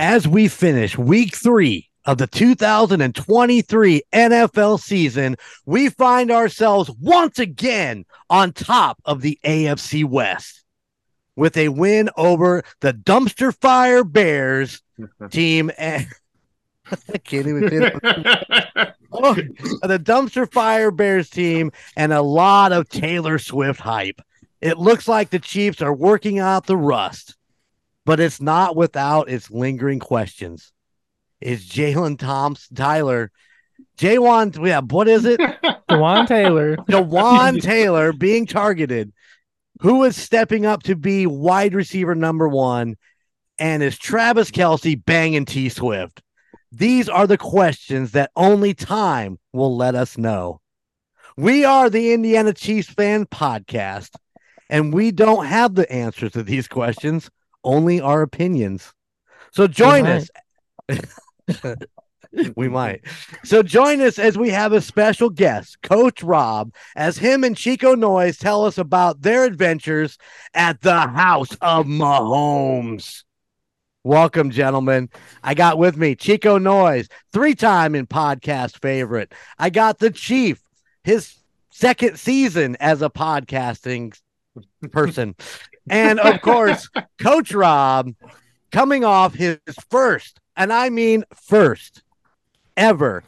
as we finish week three of the 2023 NFL season, we find ourselves once again on top of the AFC West with a win over the dumpster fire Bears team. And I can't even say that. Oh, the dumpster fire Bears team and a lot of Taylor Swift hype. It looks like the Chiefs are working out the rust, but it's not without its lingering questions. Is Jalen Thompson Tyler? Jawaan, yeah, what is it? Dewan Taylor. Dewan Taylor being targeted. Who is stepping up to be wide receiver number one? And is Travis Kelce banging T Swift? These are the questions that only time will let us know. We are the Indiana Chiefs fan podcast, and we don't have the answers to these questions, only our opinions. So join us. we might. So join us as we have a special guest, Coach Rob, as him and Chico Noise tell us about their adventures at the House of Mahomes. Welcome, gentlemen. I got with me Chico Noise, three time in podcast favorite. I got the Chief, his second season as a podcasting person. And of course, Coach Rob coming off his first, and I mean first ever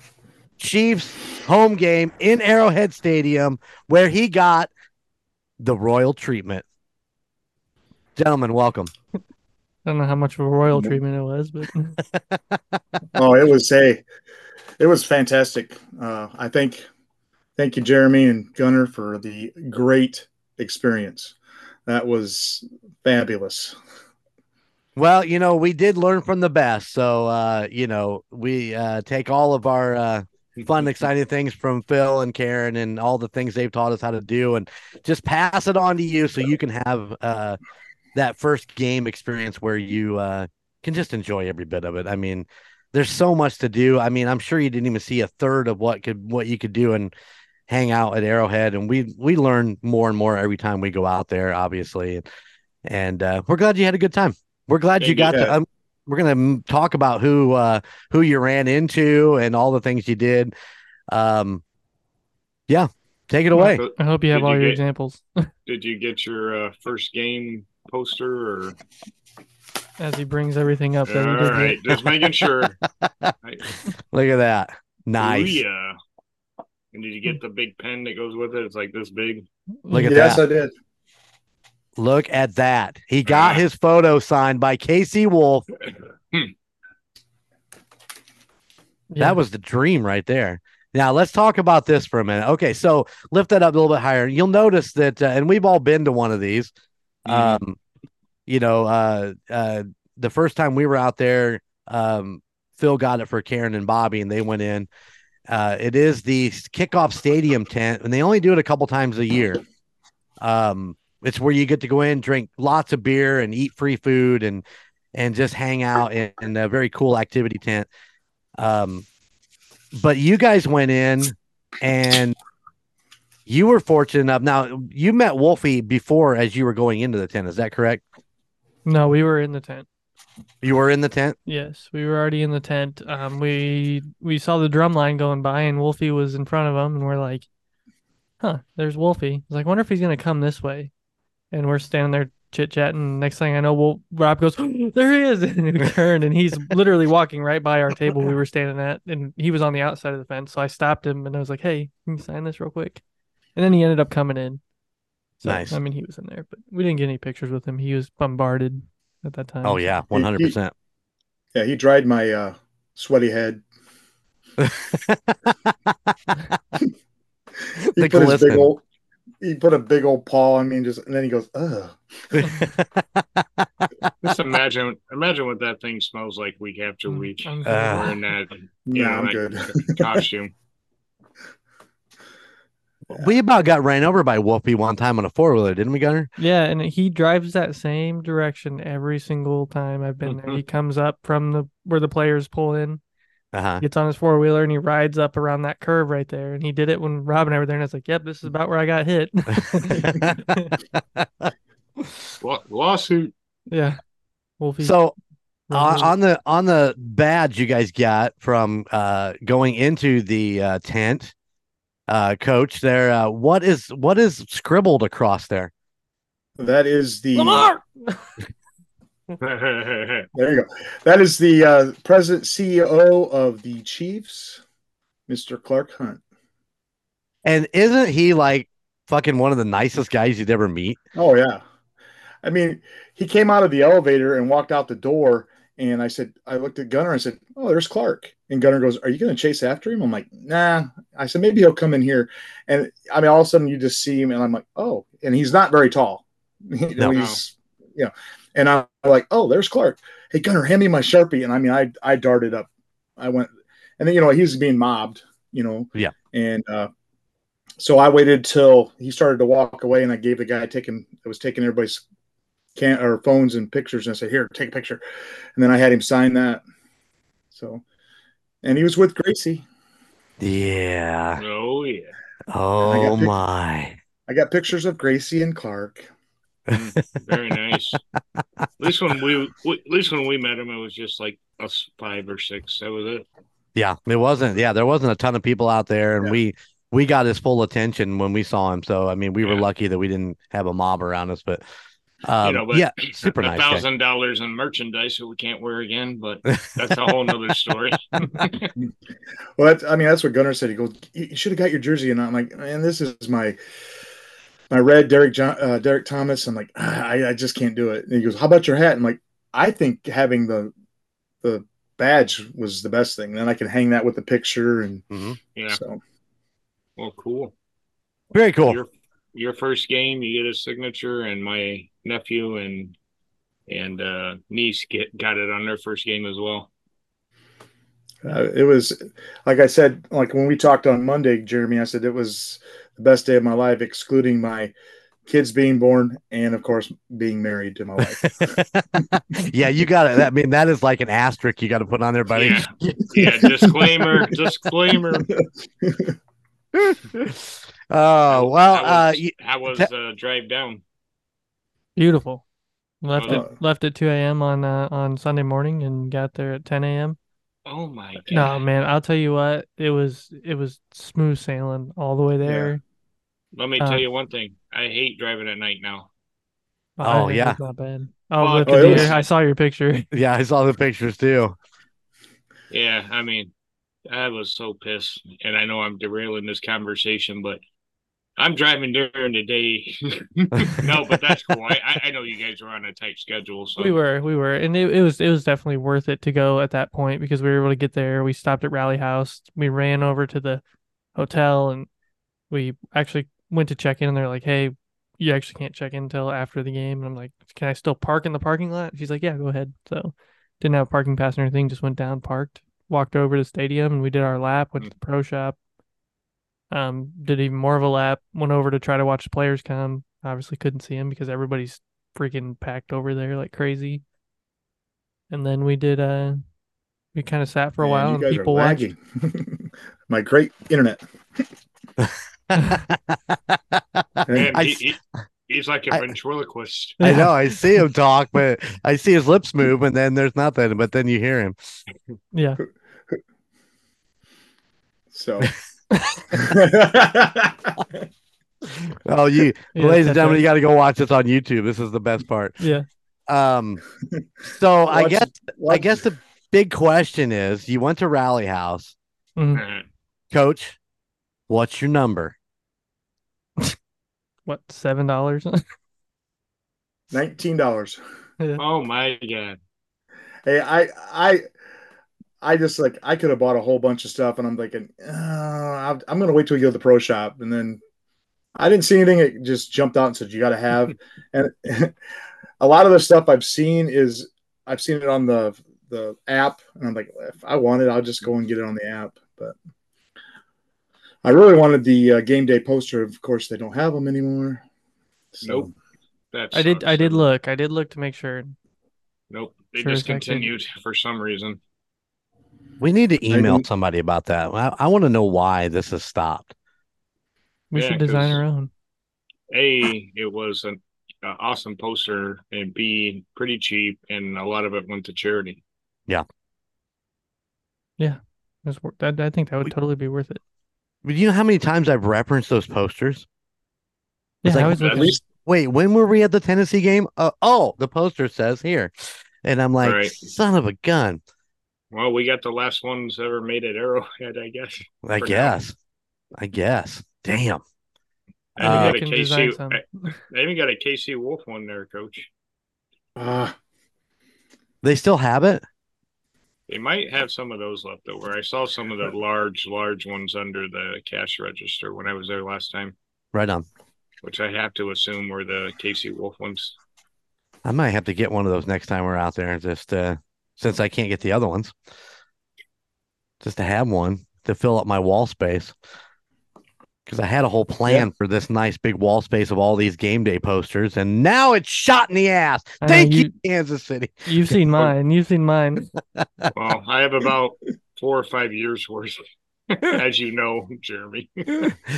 Chiefs home game in Arrowhead Stadium where he got the royal treatment. Gentlemen, welcome. I don't know how much of a royal treatment it was, but oh, it was a, it was fantastic. Uh, I think, thank you, Jeremy and Gunner, for the great experience. That was fabulous. Well, you know, we did learn from the best. So, uh, you know, we uh, take all of our uh, fun, exciting things from Phil and Karen and all the things they've taught us how to do and just pass it on to you so you can have uh, that first game experience where you uh, can just enjoy every bit of it. I mean, there's so much to do. I mean, I'm sure you didn't even see a third of what could what you could do and hang out at Arrowhead, and we we learn more and more every time we go out there, obviously, and and uh, we're glad you had a good time. We're glad you got Yeah. to. Um, we're gonna mm, talk about who uh, who you ran into and all the things you did. Um, yeah, take it away. I hope you have Did all you your get- examples Did you get your uh, first game poster or? as he brings everything up that he All did. right, just making sure. Right. Look at that, nice. Booyah. And did you get the big pen that goes with it? It's like this big. Look at yes, that. Yes, I did. Look at that. He got his photo signed by KC Wolf. Yeah. That was the dream right there. Now let's talk about this for a minute. Okay, so lift that up a little bit higher. You'll notice that, uh, and we've all been to one of these. Mhm. Um, you know, uh, uh, the first time we were out there, um, Phil got it for Karen and Bobby, and they went in. Uh, it is the kickoff stadium tent, and they only do it a couple times a year. Um, it's where you get to go in, drink lots of beer, and eat free food, and and just hang out in, in a very cool activity tent. Um, but you guys went in, and you were fortunate enough. Now you met Wolfie before as you were going into the tent. Is that correct? No, we were in the tent. You were in the tent. Yes, we were already in the tent. Um, we we saw the drum line going by, and Wolfie was in front of him, and we're like, "Huh, there's Wolfie." I was like, "Wonder if he's gonna come this way." And we're standing there chit chatting. Next thing I know, Wolf, Rob goes, "There he is!" And he turned, and he's literally walking right by our table we were standing at, and he was on the outside of the fence. So I stopped him, and I was like, "Hey, can you sign this real quick?" And then he ended up coming in. So, Nice. I mean, he was in there, but we didn't get any pictures with him. He was bombarded at that time. Oh yeah, one hundred percent. Yeah, he dried my uh, sweaty head. He The put his big old, he put a big old paw on me and just, and then he goes, ugh. Just imagine, imagine what that thing smells like week after Mm, week. I'm Ah. that, Yeah, know, I'm that good. costume. We about got ran over by Wolfie one time on a four wheeler, didn't we, Gunner? Yeah, and he drives that same direction every single time I've been there. He comes up from the where the players pull in, Uh huh. gets on his four wheeler, and he rides up around that curve right there. And he did it when Rob and I were there, and I was like, "Yep, this is about where I got hit." Law- Lawsuit. yeah, Wolfie. so on, on the on the badge you guys got from uh going into the uh tent uh coach there uh what is what is scribbled across there That is the Lamar. there you go. That is the uh, president CEO of the Chiefs, Mr. Clark Hunt. and isn't he like fucking one of the nicest guys you'd ever meet Oh yeah. I mean, he came out of the elevator and walked out the door, and I said, I looked at Gunner and I said, "Oh, there's Clark." And Gunner goes, "Are you going to chase after him?" I'm like, "Nah." I said, "Maybe he'll come in here." And I mean, all of a sudden, you just see him, and I'm like, "Oh!" And he's not very tall. You know, No. he's, you know, and I'm like, "Oh, there's Clark." Hey, Gunner, hand me my sharpie. And I mean, I I darted up. I went, and then you know he's being mobbed. You know. Yeah. And uh, so I waited till he started to walk away, and I gave the guy taking I was taking everybody's can or phones and pictures, and I said, "Here, take a picture," and then I had him sign that. So, and he was with Gracie. yeah oh yeah. oh pic- my I got pictures of Gracie and Clark. Mm, very nice. At least when we, we at least when we met him, it was just like us five or six. That was it. yeah it wasn't yeah there wasn't a ton of people out there and Yeah. we we got his full attention when we saw him so i mean we were lucky that we didn't have a mob around us but um, know, but yeah super a nice guy. thousand dollars in merchandise that we can't wear again, but that's a whole nother story. Well, that's, I mean, that's what Gunnar said. He goes, "You you should have got your jersey," and I'm like, "Man, this is my my red Derek John, uh, Derrick Thomas." I'm like, "Ah, I, I just can't do it. And he goes, "How about your hat?" I'm like, "I think having the the badge was the best thing. Then I can hang that with the picture, and Mhm. yeah. so Well, cool. very cool Your your first game, you get a signature, and my nephew and and uh, niece get got it on their first game as well. uh, it was like I said, like when we talked on Monday, Jeremy. I said it was the best day of my life, excluding my kids being born and, of course, being married to my wife. yeah, you got it. I mean, that is like an asterisk you got to put on there, buddy. Yeah, yeah. Disclaimer. disclaimer. Oh well, How uh, was, y- how was te- uh, drive down? Beautiful. Left Uh, at left at 2 a.m. on uh, on Sunday morning and got there at 10 a.m. Oh my god! No, man, I'll tell you what, it was it was smooth sailing all the way there. Let me uh, tell you one thing. I hate driving at night now. Oh, it yeah. not bad. Oh, Well, with oh, the deer, was- I saw your picture. yeah, I saw the pictures too. Yeah, I mean, I was so pissed, and I know I'm derailing this conversation, but I'm driving during the day. no, but that's cool. I, I- know you guys were on a tight schedule, so We were, we were, and it, it was it was definitely worth it to go at that point because we were able to get there. We stopped at Rally House. We ran over to the hotel and we actually went to check in. And they're like, "Hey, you actually can't check in until after the game." And I'm like, "Can I still park in the parking lot?" She's like, "Yeah, go ahead." So didn't have a parking pass or anything. Just went down, parked, walked over to the stadium, and we did our lap. Went hmm. to the pro shop. Um, did even more of a lap. Went over to try to watch the players come. Obviously couldn't see him because everybody's freaking packed over there like crazy. And then we did uh we kind of sat for a Man, while and people are watched. lagging. my great internet. Man, I, he, he- he's like a I- ventriloquist. I know I see him talk, but I see his lips move, and then there's nothing. But then you hear him. Yeah. So, Oh, you, Yeah, ladies and gentlemen, right. you got to go watch this on YouTube. This is the best part. Yeah. Um, so I Watch- guess I guess the big question is: You went to Rally House, Mhm. Uh, Coach. What's your number? What, seven dollars? nineteen dollars. oh my god! Hey, I, I, I just like I could have bought a whole bunch of stuff, and I'm thinking, uh, I'm, I'm gonna wait till you go to the pro shop, and then I didn't see anything. It just jumped out and said you got to have, and a lot of the stuff I've seen is I've seen it on the the app, and I'm like, if I want it, I'll just go and get it on the app. But I really wanted the uh, game day poster. Of course, they don't have them anymore. So, Nope. That's I did. I did look. I did look to make sure. Nope, they Sure discontinued for some reason. We need to email didn't- somebody about that. I, I want to know why this has stopped. We Yeah, should design our own. A, it was an an awesome poster, and B, pretty cheap, and a lot of it went to charity. Yeah, wor- that- I think that would We- totally be worth it. But you know how many times I've referenced those posters? Yeah, like, I was at least Wait, when were we at the Tennessee game? Uh, oh, the poster says here. And I'm like, Right. son of a gun. Well, we got the last ones ever made at Arrowhead, I guess. I For now. guess. I guess. Damn. I Uh, even They got a KC. I, I even got a KC Wolf one there, Coach. uh, They still have it? They might have some of those left over. I saw some of the large, large ones under the cash register when I was there last time, Right on. which I have to assume were the KC Wolf ones. I might have to get one of those next time we're out there, and just uh, since I can't get the other ones. Just to have one to fill up my wall space. Because I had a whole plan for this nice big wall space of all these game day posters, and now it's shot in the ass. Uh, Thank you, you- Kansas City. You've seen mine. You've seen mine. Well, I have about four or five years worth, as you know, Jeremy.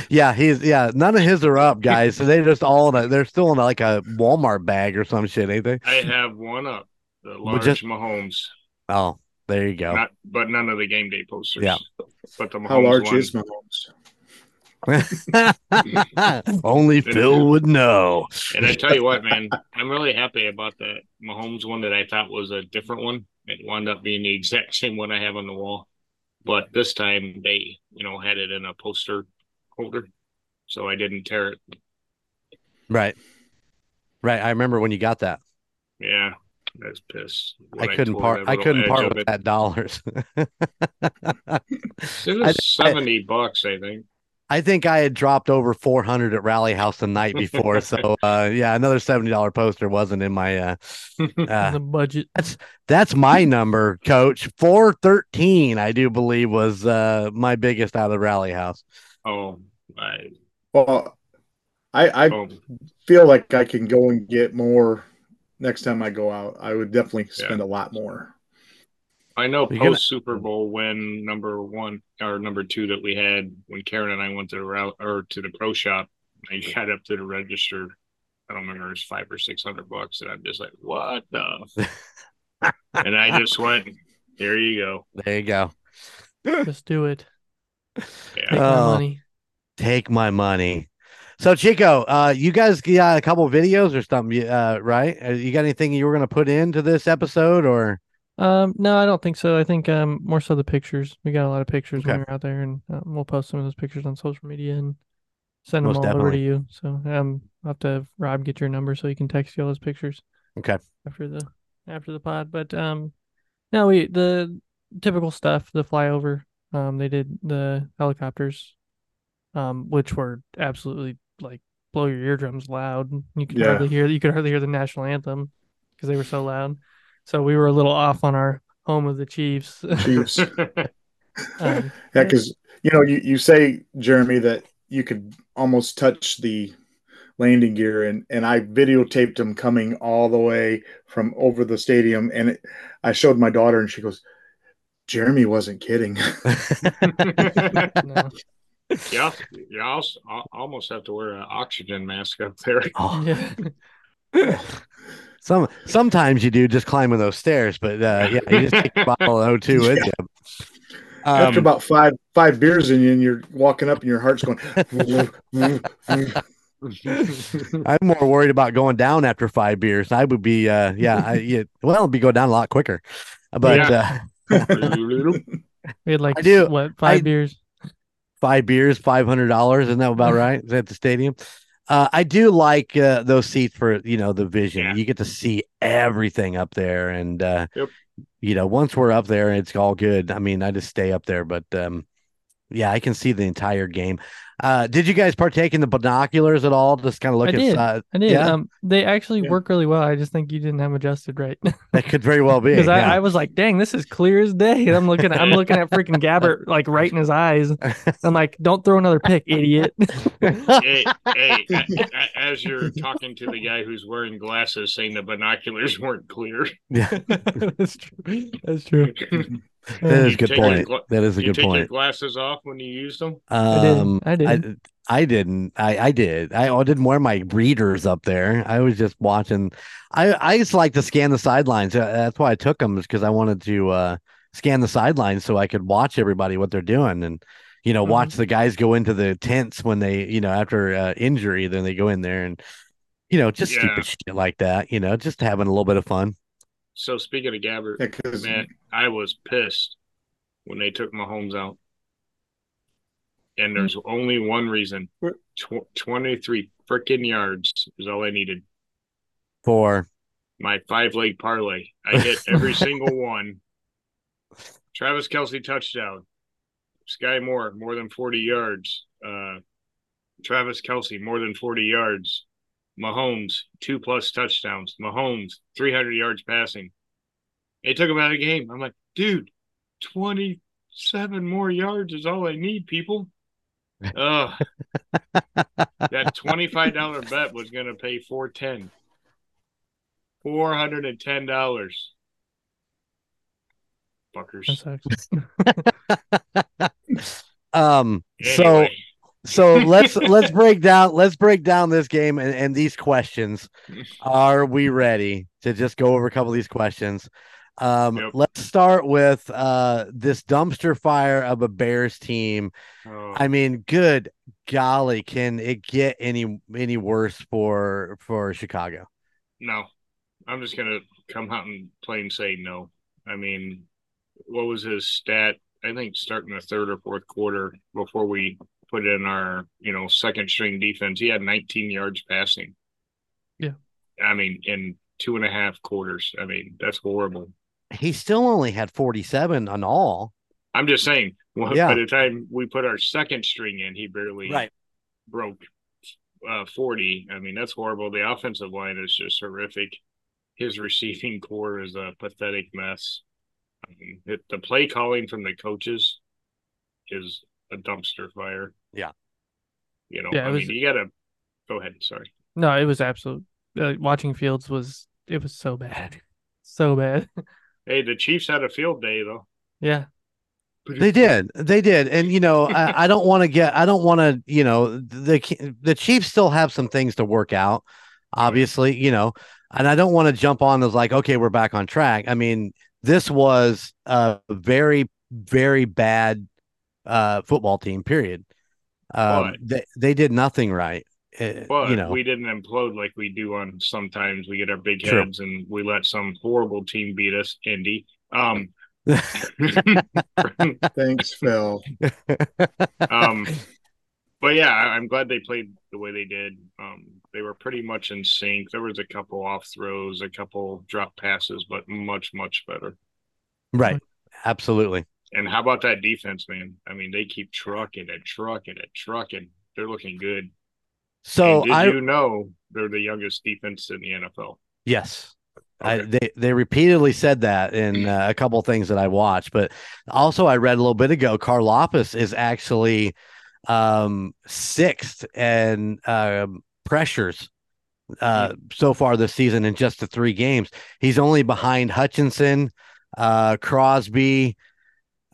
Yeah, he's yeah. None of his are up, guys. So they're just all in a. They're still in like a Walmart bag or some shit, ain't they? I have one up, the large just- Mahomes, Oh, there you go. not but none of the game day posters. Yeah. But the Mahomes how large one, is Mahomes? Only Phil would know. And I tell you what, man, I'm really happy about that Mahomes one that I thought was a different one. It wound up being the exact same one I have on the wall, but this time they, you know, had it in a poster holder, so I didn't tear it. Right, right. I remember when you got that. Yeah, I was pissed. when I couldn't tore part. I couldn't part with it. that dollars. It was seventy bucks, I think. I think I had dropped over four hundred at Rally House the night before, so uh, yeah, another seventy dollar poster wasn't in my. Uh, uh, the budget. that's that's my number, Coach. Four thirteen, I do believe, was uh, my biggest out of Rally House. oh, I, Well, I I oh, feel like I can go and get more next time I go out. I would definitely spend a lot more. I know You're gonna- post Super Bowl win number one or number two that we had when Karen and I went to the route or to the pro shop. I got up to the register. I don't remember it was five or six hundred bucks, and I'm just like, what the? and I just went, here you go. There you go. Just do it. Yeah. Take my Oh. money. Take my money. So Chico, uh, you guys got a couple videos or something, uh, right? Uh, You got anything you were gonna put into this episode, or Um, no, I don't think so. I think um more so the pictures. We got a lot of pictures when we were out there, and uh, we'll post some of those pictures on social media and send Most them all over to you. So um, I'll have to have Rob get your number so he can text you all those pictures. Okay. After the after the pod, but um, no, we the typical stuff. The flyover. Um, they did the helicopters, um, which were absolutely like blow your eardrums loud. You could Yeah. hardly hear you could hardly hear the national anthem because they were so loud. So we were a little off on our home of the Chiefs. Chiefs. um, Yeah, because you know, you, you say, Jeremy, that you could almost touch the landing gear and, and I videotaped him coming all the way from over the stadium and it, I showed my daughter and she goes, Jeremy wasn't kidding. no. Yeah, you also al- almost have to wear an oxygen mask up there. Oh, Yeah. some sometimes you do just climbing those stairs, but uh, yeah, you just take a bottle of O2 with you. After Um, about five five beers in you and you're walking up and your heart's going I'm more worried about going down after five beers. I would be, uh, yeah, I, yeah, well, it'd be go down a lot quicker. But Yeah. uh, We had like I do- what five I- beers. Five beers, five hundred dollars. Isn't that about right? Is that at the stadium? Uh, I do like uh, those seats for you know the vision. Yeah. You get to see everything up there, and uh, Yep. you know once we're up there, it's all good. I mean, I just stay up there, but um, yeah, I can see the entire game. Uh, did you guys partake in the binoculars at all? Just kind of look I at did. uh, I did. yeah. Um, they actually Yeah. work really well. I just think you didn't have adjusted right. that could very well be. Because yeah. I, I was like, dang, this is clear as day. And I'm looking at I'm looking at freaking Gabbert like right in his eyes. I'm like, don't throw another pick, idiot. hey, hey, a- a- as you're talking to the guy who's wearing glasses saying the binoculars weren't clear. yeah. That's true. That's true. That is a good point. gla- That is a you good take your point. glasses off when you use them. I did. Um, I did. I, I didn't. I, I did. I, I didn't wear my readers up there. I was just watching. I I just like to scan the sidelines. Uh, That's why I took them, because I wanted to uh, scan the sidelines so I could watch everybody what they're doing and you know watch the guys go into the tents when they you know after uh, injury. Then they go in there and you know just Yeah. stupid shit like that. You know, just having a little bit of fun. So speaking of Gabbert, Yeah, 'cause- man, I was pissed when they took Mahomes out. And there's only one reason. Tw- 23 freaking yards is all I needed. For My five leg parlay. I hit every single one. Travis Kelce touchdown. Skyy Moore, more than 40 yards. Uh, Travis Kelce, more than 40 yards. Mahomes, two plus touchdowns. Mahomes, 300 yards passing. They took him out of the game. I'm like, dude, 27 more yards is all I need, people. Ugh. that $25 bet was going to pay 410 $410. Fuckers. That sucks. um, Anyway. so let's let's break down let's break down this game and, and these questions are we ready to just go over a couple of these questions um Yep. let's start with uh this dumpster fire of a bears team Oh. i mean good golly can it get any any worse for for chicago No, I'm just gonna come out and plain say no. I mean, what was his stat? I think starting the third or fourth quarter before we put in our you know second string defense, he had 19 yards passing. Yeah. I mean, in two and a half quarters. I mean, that's horrible. he still only had 47 on all I'm just saying. Well, Yeah. By the time we put our second string in, he barely right. broke uh, 40. I mean, that's horrible. The offensive line is just horrific. His receiving core is a pathetic mess. I mean, it, the play calling from the coaches is a dumpster fire. Yeah. You know, Yeah, it I was- mean, you got to go ahead. Sorry. No, it was absolute. Uh, watching Fields was it was so bad, so bad. Hey, the Chiefs had a field day, though. yeah, They did. They did. And you know, I, I don't want to get I don't want to, you know, the the Chiefs still have some things to work out, obviously, you know, and I don't want to jump on as like, okay, we're back on track. I mean, this was a very, very bad uh football team, period. Um But- they, they did nothing right. Uh, But you know, we didn't implode like we do on sometimes. We get our big True. heads and we let some horrible team beat us, Indy. Um, Thanks, Phil. um, but yeah, I, I'm glad they played the way they did. Um, they were pretty much in sync. There was a couple off throws, a couple drop passes, but much, much better. right. Absolutely. And how about that defense, man? I mean, they keep trucking and trucking and trucking. They're looking good. So and did I you know they're the youngest defense in the NFL? Yes. I, they they repeatedly said that in uh, a couple of things that I watched, but also I read a little bit ago. Carl Karlaftis is actually um, sixth and um pressures uh, so far this season in just the three games. He's only behind Hutchinson, uh, Crosby.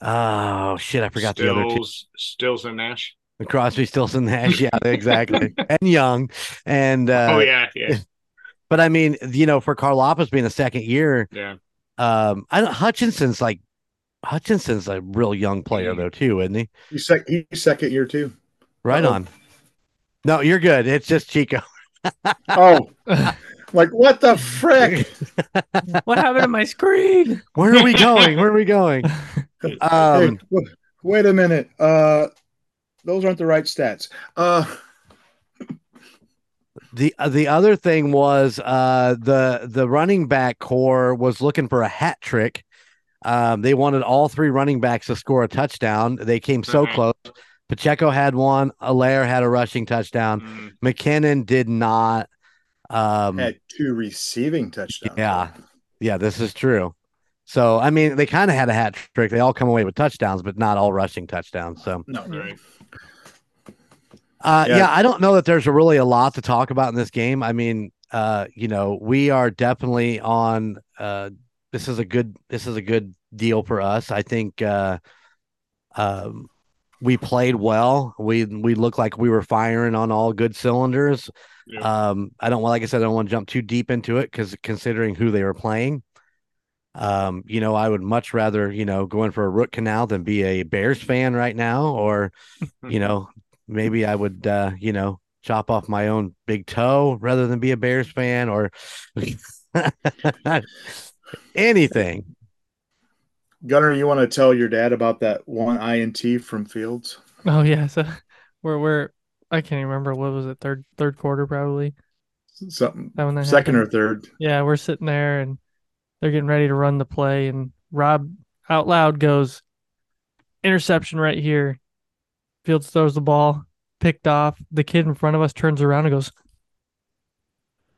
Oh shit, I forgot the other two. Stills, Stills and Nash. the Crosby, Stilson, Nash. Yeah, exactly. and Young. And uh, oh yeah, yeah, but I mean, you know, for Karlaftis being a second year, yeah. um, I don't, Hutchinson's like Hutchinson's a real young player Mhm. though too, isn't he? He's, sec- he's second year too. Right Uh-oh. on. No, you're good. It's just Chico. Oh, like what the frick? what happened to my screen? Where are we going? Where are we going? Hey, Um, w- wait a minute. Uh, those aren't the right stats. Uh, the uh, the other thing was uh the the running back core was looking for a hat trick. Um, they wanted all three running backs to score a touchdown. They came so Mhm. close. Pacheco had one. Helaire had a rushing touchdown. Mm, McKinnon did not. Um, had two receiving touchdowns. Yeah. Yeah, this is true. So, I mean, they kind of had a hat trick. They all come away with touchdowns, but not all rushing touchdowns. So, No. right. uh, yeah. Yeah. I don't know that there's really a lot to talk about in this game. I mean, uh, you know, we are definitely on uh, this is a good this is a good deal for us. I think uh, um, we played well. We we looked like we were firing on all good cylinders. Yeah. Um, I don't want, like I said I don't want to jump too deep into it because considering who they were playing, um, you know, I would much rather you know go in for a root canal than be a Bears fan right now, or you know maybe I would uh, you know chop off my own big toe rather than be a Bears fan or anything. Gunner, you want to tell your dad about that one INT from Fields? Oh yeah, so we're we're I can't remember what was it third third quarter probably Something that that second happened. or third. Yeah, we're sitting there and they're getting ready to run the play, and Rob out loud goes, "Interception right here." Fields throws the ball, picked off. The kid in front of us turns around and goes,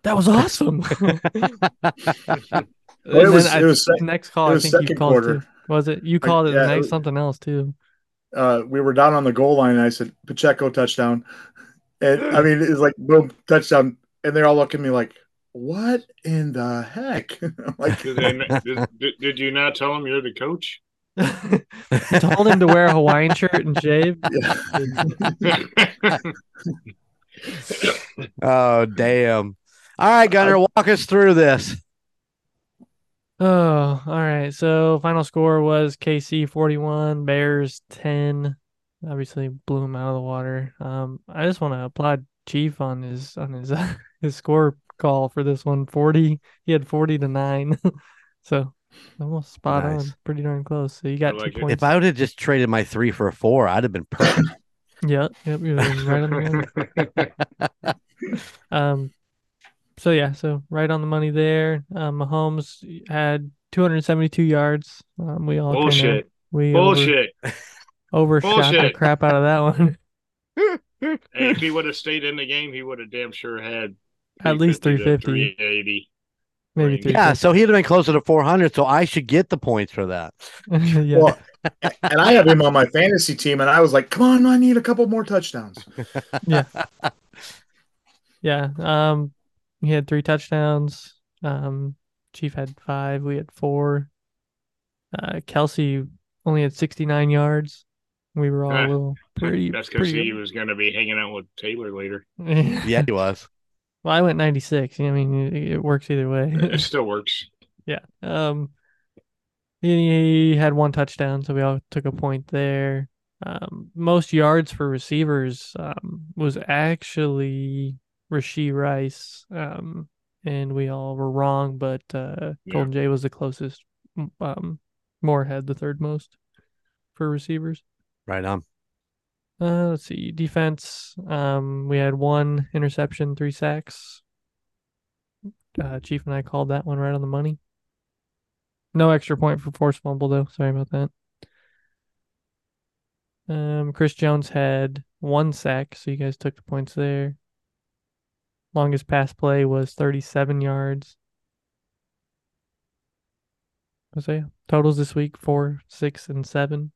"That was awesome." It was- then it was sec- next call. I think you called quarter. too. Was it you called it yeah, the it was- something else too? Uh, we were down on the goal line, and I said Pacheco touchdown, and I mean it's like boom touchdown, and they're all looking at me like, "What in the heck?" Like, Did, they, did, did, did you not tell him you're the coach? Told him to wear a Hawaiian shirt and shave. Oh damn! All right, Gunner, walk us through this. Oh, all right. So final score was KC 41, Bears 10. Obviously blew him out of the water. Um, I just want to applaud Chief on his on his his score call for this one. 40. He had 40 to 9. so almost spot Nice. on. Pretty darn close. So you got like two it. points. If I would have just traded my three for a four, I'd have been perfect. Yep, yep, you're right on the money. Um, so yeah, so right on the money there. Um, Mahomes had 272 yards. Um, we all kinda- Bullshit. we over- Bullshit. overshot the crap out of that one. Hey, if he would have stayed in the game, he would have damn sure had At least 350 380. Maybe Range. three. yeah, so he'd have been closer to four hundred. So I should get the points for that. yeah. well, and I have him on my fantasy team, and I was like, "Come on, I need a couple more touchdowns." yeah. Yeah. Um, he had three touchdowns. Um, Chief had five. We had four. Uh, Kelce only had 69 yards. We were all a Ah, little pretty. That's because he was going to be hanging out with Taylor later. Yeah, he was. Well, I went 96. I mean, it, it works either way. It still works. Yeah. Um he had one touchdown, so we all took a point there. Um most yards for receivers um was actually Rashee Rice. Um and we all were wrong, but uh Yeah. Golden Jay was the closest. M- Um Moore had the third most for receivers. Right on. Uh let's see. Defense. Um we had one interception, three sacks. Uh Chief and I called that one right on the money. No extra point for force fumble though. Sorry about that. Um, Chris Jones had one sack, so you guys took the points there. Longest pass play was 37 yards. So yeah, totals this week four, six, and seven.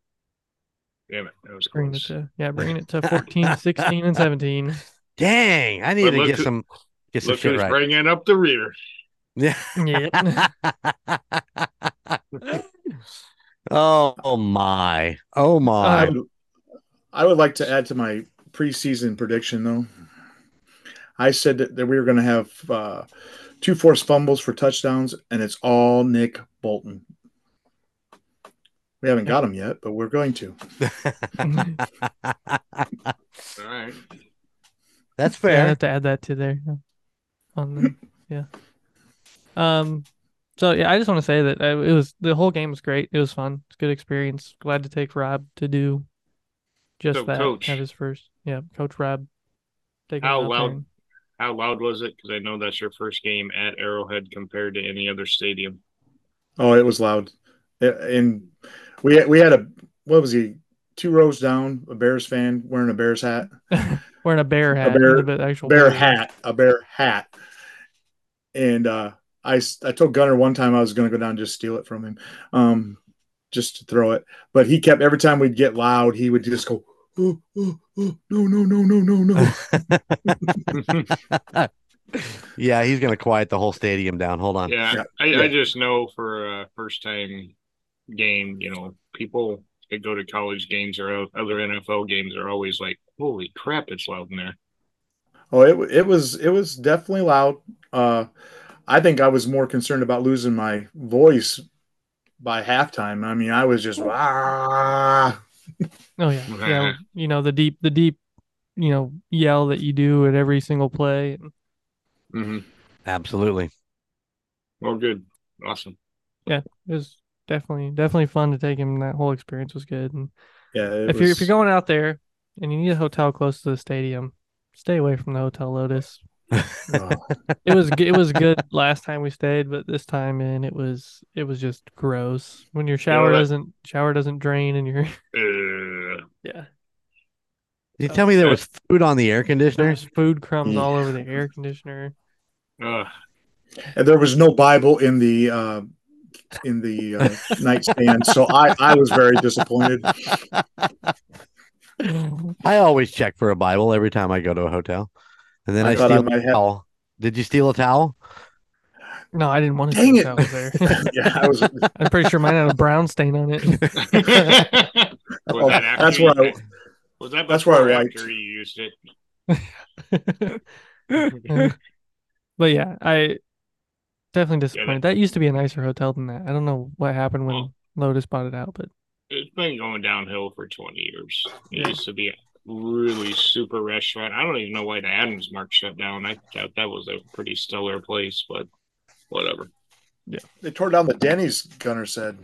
Damn it. That was Bringing it to yeah, bringing it to 14, 16, and 17. Dang, I need But to get who- some get some Look shit who's right. bringing up the rear. Yeah. Yep. oh, oh my. Oh my. would, I would like to add to my preseason prediction, though. I said that, that we were going to have uh, two forced fumbles for touchdowns, and it's all Nick Bolton. We haven't got them yet, but we're going to. All right. That's Yeah, I fair. have to add that to there. yeah. On the, yeah. Um. So yeah, I just want to say that uh, it was the whole game was great. It was fun. It's a good experience. Glad to take Rob to do just So, that. Coach. Have his first. Yeah, Coach Rob. taking How him out there loud- How loud was it? Because I know that's your first game at Arrowhead compared to any other stadium. Oh, it was loud. It- and we we had a what was he? Two rows down, a Bears fan wearing a Bears hat, Wearing a bear hat. bear- with the actual bear bear. hat, a bear hat. And uh, I told Gunner one time I was going to go down and just steal it from him, um, just to throw it. But he kept every time we'd get loud, he would just go, oh, oh, oh, no, no, no, no, no, no. Yeah, he's gonna quiet the whole stadium down. Hold on. Yeah, Yeah, I, yeah. I just know for a first time game, you know, people that go to college games or other NFL games are always like, "Holy crap, it's loud in there." Oh, it it was it was definitely loud. Uh, I think I was more concerned about losing my voice by halftime. I mean, I was just ah. Oh yeah, yeah. You know the deep, the deep, you know, yell that you do at every single play. hmm Absolutely. Well, good, awesome. Yeah, it was definitely, definitely fun to take him. That whole experience was good. And Yeah, it if you're if you're going out there and you need a hotel close to the stadium, stay away from the Hotel Lotus. oh, It was it was good last time we stayed, but this time in it was it was just gross. When your shower that- doesn't shower doesn't drain and you're Uh, yeah, Did you tell me there was food on the air conditioner? there's food crumbs Yeah. all over the air conditioner. uh, and there was no Bible in the uh, in the uh, nightstand, so I I was very disappointed. I always check for a Bible every time I go to a hotel, and then I I, thought steal might a have- towel. Did you steal a towel? No, I didn't want to Dang see it. that was there. Yeah, I was. I'm pretty sure mine had a brown stain on it. was Oh, that after that's you- where I- Was that that's where I after you used it. but yeah, I definitely Yeah, disappointed. That used to be a nicer hotel than that. I don't know what happened when Oh. Lotus bought it out, but It's been going downhill for 20 years. It used to be a really super restaurant. I don't even know why the Adams Mark shut down. I thought that was a pretty stellar place, but whatever. They tore down the Denny's. Gunner said.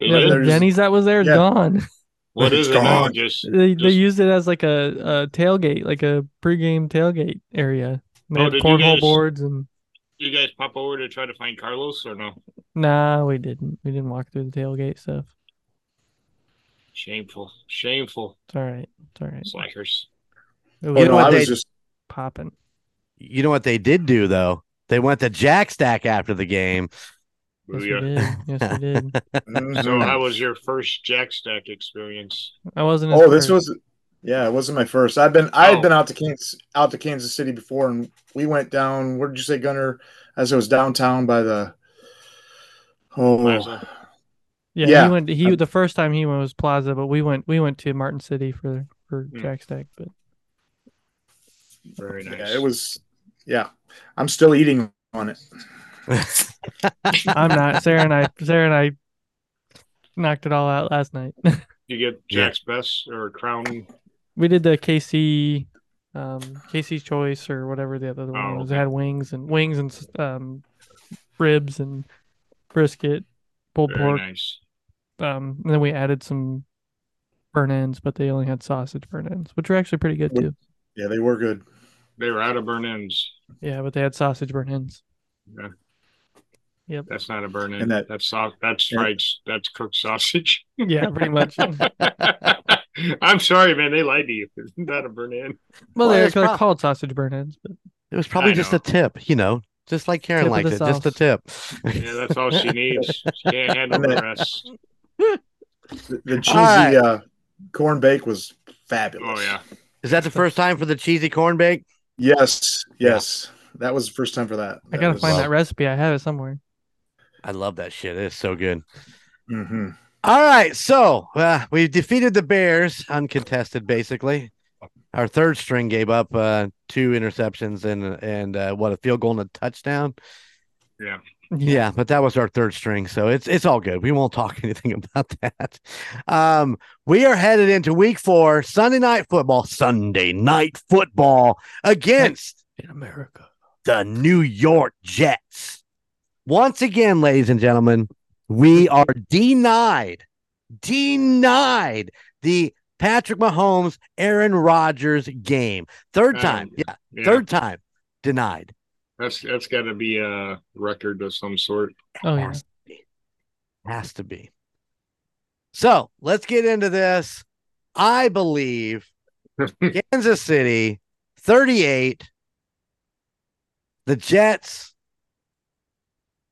It yeah, the Denny's that was there yeah. gone. What is It's is it now? gone. Just They they used it as like a, a tailgate, like a pregame tailgate area. They Oh, had cornhole guys- boards and you guys pop over to try to find Carlos or no? nah, we didn't. We didn't walk through the tailgate stuff. Shameful, shameful It's all right. It's all right. slackers. It Oh, know what I they- was just. popping. You know what they did do though? They went to Jack Stack after the game. Oh, yes, we did. Yes, we did. So, how was your first Jack Stack experience? I wasn't. Oh, this first. was yeah, it wasn't my first. I've been I Oh. been out to Kansas out to Kansas City before, and we went down. Where did you say, Gunner? As it was downtown by the oh Plaza? Yeah, Yeah. he went. He the first time he went was Plaza, but we went. We went to Martin City for for Hmm. Jack Stack. But Very nice. yeah, it was yeah. I'm still eating on it. I'm not. Sarah and I. Sarah and I knocked it all out last night. You get Yeah. Jack's Best or Crown? We did the KC, um, KC's Choice or whatever the other one Oh, was. okay. It had wings and wings and um, ribs and brisket, pulled Very pork. nice. Um, and then we added some burn ends, but they only had sausage burn ends, which were actually pretty good Yeah. too. Yeah, they were good. They were out of burn ends. Yeah, but they had sausage burn ends. Yeah. Yep. That's not a burn end. And that- that's soft. That's Yeah. fried. That's cooked sausage. Yeah, pretty much. I'm sorry, man. They lied to you. It's not a burn end. Well, Well, they're, they're prob- called sausage burn ends, but It was probably I just know. a tip, you know, just like Karen Tip of likes the it, just a tip. Yeah, that's all she needs. She can't handle the rest. The, the cheesy right. uh, corn bake was fabulous. Oh yeah. Is that the first time for the cheesy corn bake? Yes, yes. That was the first time for that. I gotta was, find that recipe. I have it somewhere. I love that shit. It's so good. hmm All right, so uh, we defeated the Bears, uncontested, basically. Our third string gave up uh, two interceptions and and uh, what a field goal and a touchdown. Yeah. Yeah, but that was our third string, so it's it's all good. We won't talk anything about that. Um, we are headed into week four, Sunday night football. Sunday night football against in America. the New York Jets. Once again, ladies and gentlemen, we are denied, denied the Patrick Mahomes, Aaron Rodgers game. Third Um, time, yeah, Yeah. third time denied. That's that's got to be a record of some sort. Oh yeah. Has to be. Has to be. So let's get into this. I believe Kansas City 38. The Jets.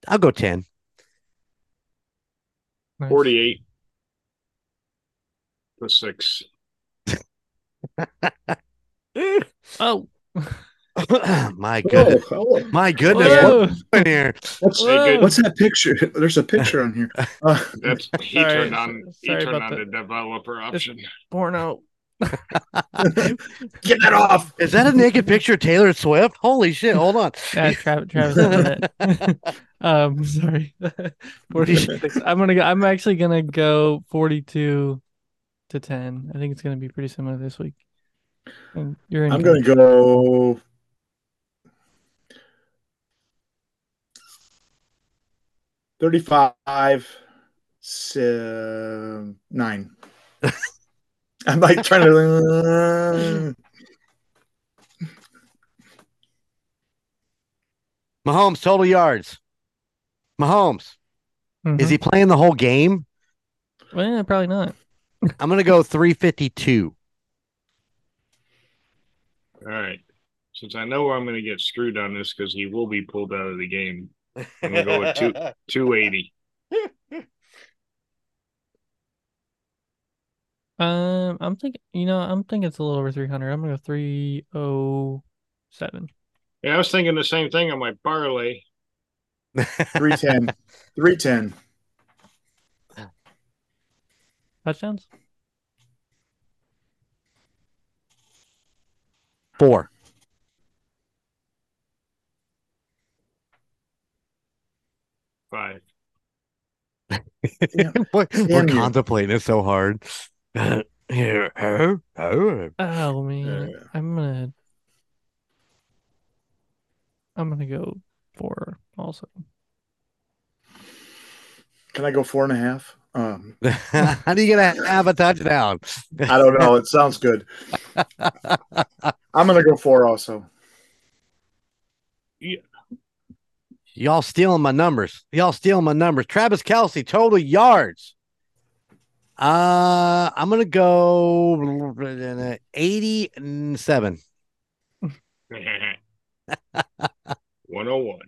I'll go 10. Nice. Forty-eight to six. Oh, My goodness. Oh, oh, My goodness. Whoa. What's in here? what's, Whoa. what's that picture? There's a picture on here. Uh, That's he Sorry, turned on he turned on the- the developer option. Porno. Get that off. Is that a naked picture of Taylor Swift? Holy shit. Hold on. Yeah, Travis. Travis did it. um, sorry. 46. I'm gonna go. I'm actually gonna go 42 to 10. I think it's gonna be pretty similar this week. And you're in. I'm going to go. Thirty-five, se- nine. I'm like trying to. Mahomes, total yards. Mahomes, Mhm. is he playing the whole game? Well, probably not. I'm going to go 352. All right. Since I know I'm going to get screwed on this because he will be pulled out of the game, I'm gonna go with two. 280. Um, I'm thinking. You know, I'm thinking it's a little over 300. I'm gonna go 307. Yeah, I was thinking the same thing on my barley. 310. 310. Touchdowns. Four. Five. Damn. we're Damn we're contemplating it so hard. Here, oh, man, Yeah. I'm gonna. I'm gonna go four also. Can I go four and a half? Um, How do you gonna have a touchdown? I don't know. It sounds good. I'm going to go four also. Yeah. Y'all stealing my numbers. Y'all stealing my numbers. Travis Kelce, total yards. Uh, I'm gonna go 87. 101.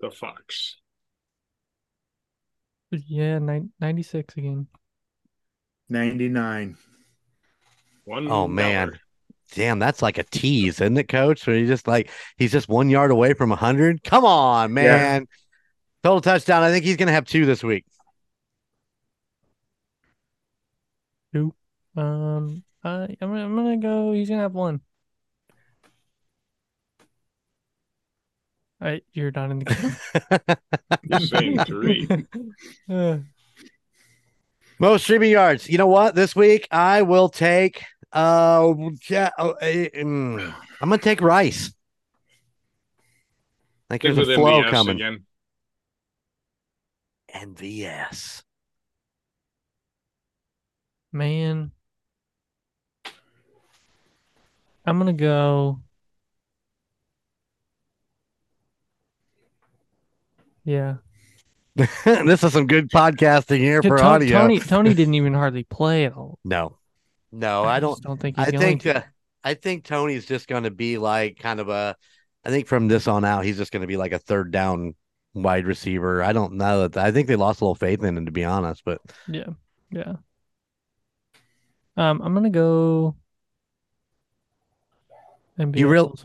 The Fox. Yeah, nine, 96 again. 99. One. Oh man. dollar. Damn, that's like a tease, isn't it, coach? Where he's just like he's just one yard away from hundred. Come on, Yeah. man. Total touchdown. I think he's gonna have two this week. Um, I I'm gonna, I'm gonna go. He's gonna have one. All right, you're not in the game. You're saying three. Uh, Most streaming yards. You know what? This week I will take uh yeah, oh, eh, mm, I'm gonna take Rice. I think Stick there's with a flow MVS coming. again. NVS. Man, I'm gonna go. Yeah, this is some good podcasting here for To- audio. Tony Tony didn't even hardly play at all. No, no, I don't. don't think he's I going think to. uh, I think Tony's just going to be like kind of a. I think from this on out, he's just going to be like a third down wide receiver. I don't know that. I think they lost a little faith in him, to be honest. But Yeah, yeah. Um, I'm gonna go. And You real-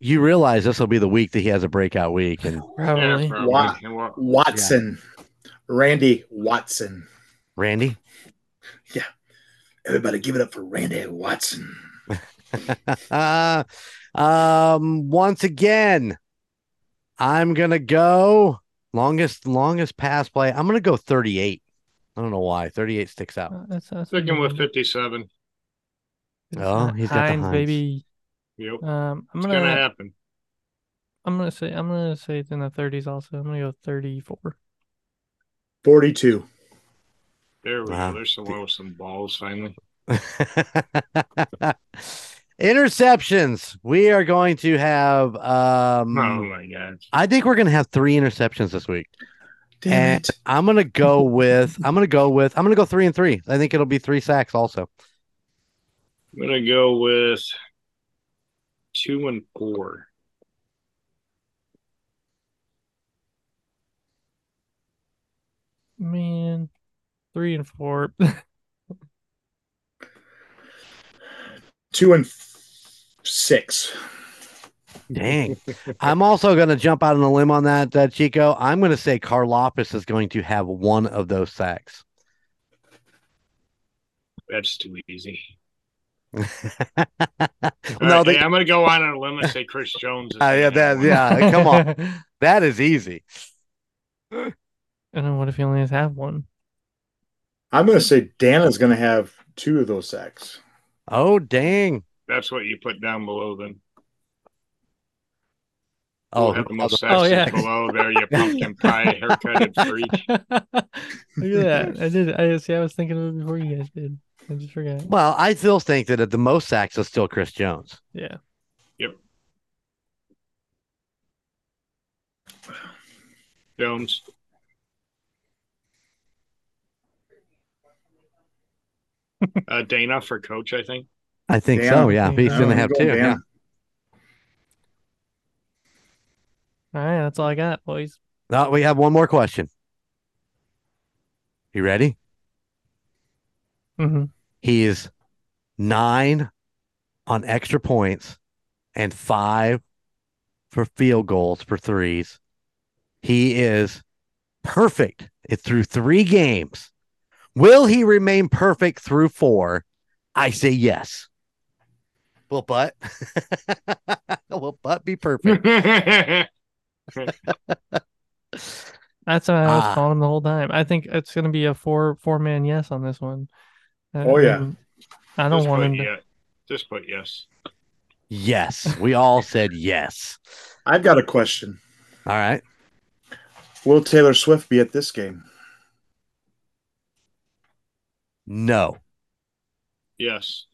you realize this will be the week that he has a breakout week, and probably. Yeah, probably. Wow. And what- Watson. Randy Watson. Randy. Yeah, everybody give it up for Randy Watson. uh, um, once again, I'm gonna go longest longest pass play. I'm gonna go 38. I don't know why 38 sticks out. Uh, that's, that's Sticking with 57. Oh, he's got the Hines, Hines. baby. Yep. Um, I'm It's gonna, gonna happen. I'm gonna say, I'm gonna say it's in the 30s. Also, I'm gonna go 34. 42. There we Wow. go. There's someone with some balls finally. interceptions. We are going to have. Um, oh my god. I think we're gonna have three interceptions this week. Damn And it. I'm gonna go with. I'm gonna go with. I'm gonna go three and three. I think it'll be three sacks also. I'm gonna go with two and four. Man, three and four. Two and f- six. Dang. I'm also going to jump out on a limb on that, uh, Chico. I'm going to say Carl Karlaftis is going to have one of those sacks. That's too easy. no, no, they, I'm going to go on a limb and say Chris Jones. Uh, yeah, that, yeah, come on. That is easy. And then what if he only has half one? I'm going to say Danna's going to have two of those sacks. Oh, dang. That's what you put down below then. Oh, We'll have the most Oh, yeah. below there. You pumpkin pie haircutted freak. Look at that. I did. I see. I was thinking of it before you guys did. I just forgot. well, I still think that at the most sacks is still Chris Jones. Yeah. Yep. Jones. uh, Danna for coach, I think. I think Danna. so. Yeah, he's going to have going two. Yeah. Danna. All right. That's all I got, boys. Now we have one more question. You ready? hmm He is nine on extra points and five for field goals for threes. He is perfect it through three games. Will he remain perfect through four? I say yes. Will Butt? Will Butt be perfect? That's what I was Ah. calling him the whole time. I think it's going to be a four four man yes on this one. I Oh, yeah. mean, I don't Just want him to. yeah. Just put yes. yes. We all said yes. I've got a question. All right. Will Taylor Swift be at this game? No. Yes.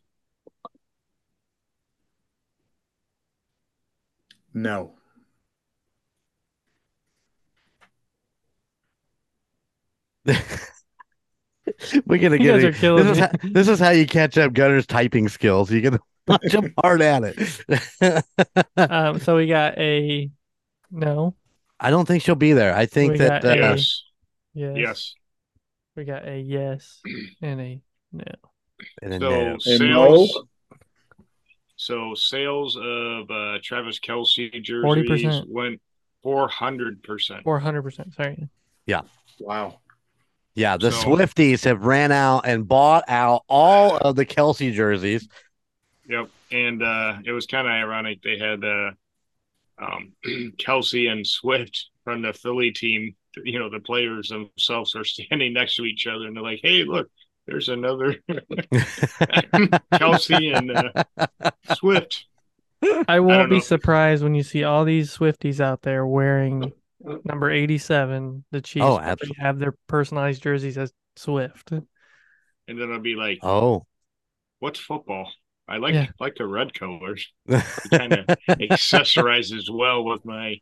No. We're gonna You get guys it. are killing this, is how, this is how you catch up Gunner's typing skills. You can punch him hard at it. Um, so we got a no. I don't think she'll be there. I think We that got uh, a- Yes. Yes. Yes. We got a yes and a no. and then So no. And sales. no? So sales of uh, Travis Kelce jerseys 40%. went four hundred percent. Four hundred percent. Sorry. Yeah. Wow. Yeah, the so- Swifties have ran out and bought out all of the Kelce jerseys. Yep, and uh, it was kind of ironic. They had uh, um, Kelce and Swift from the Philly team. You know, the players themselves are standing next to each other, and they're like, "Hey, look, there's another Kelce and uh, Swift." I won't be know. surprised when you see all these Swifties out there wearing number eighty-seven. The Chiefs Oh, absolutely. have their personalized jerseys as Swift. And then I'll be like, Oh, "What's football?" I like Yeah. like the red colors. Kind of accessorizes well with my.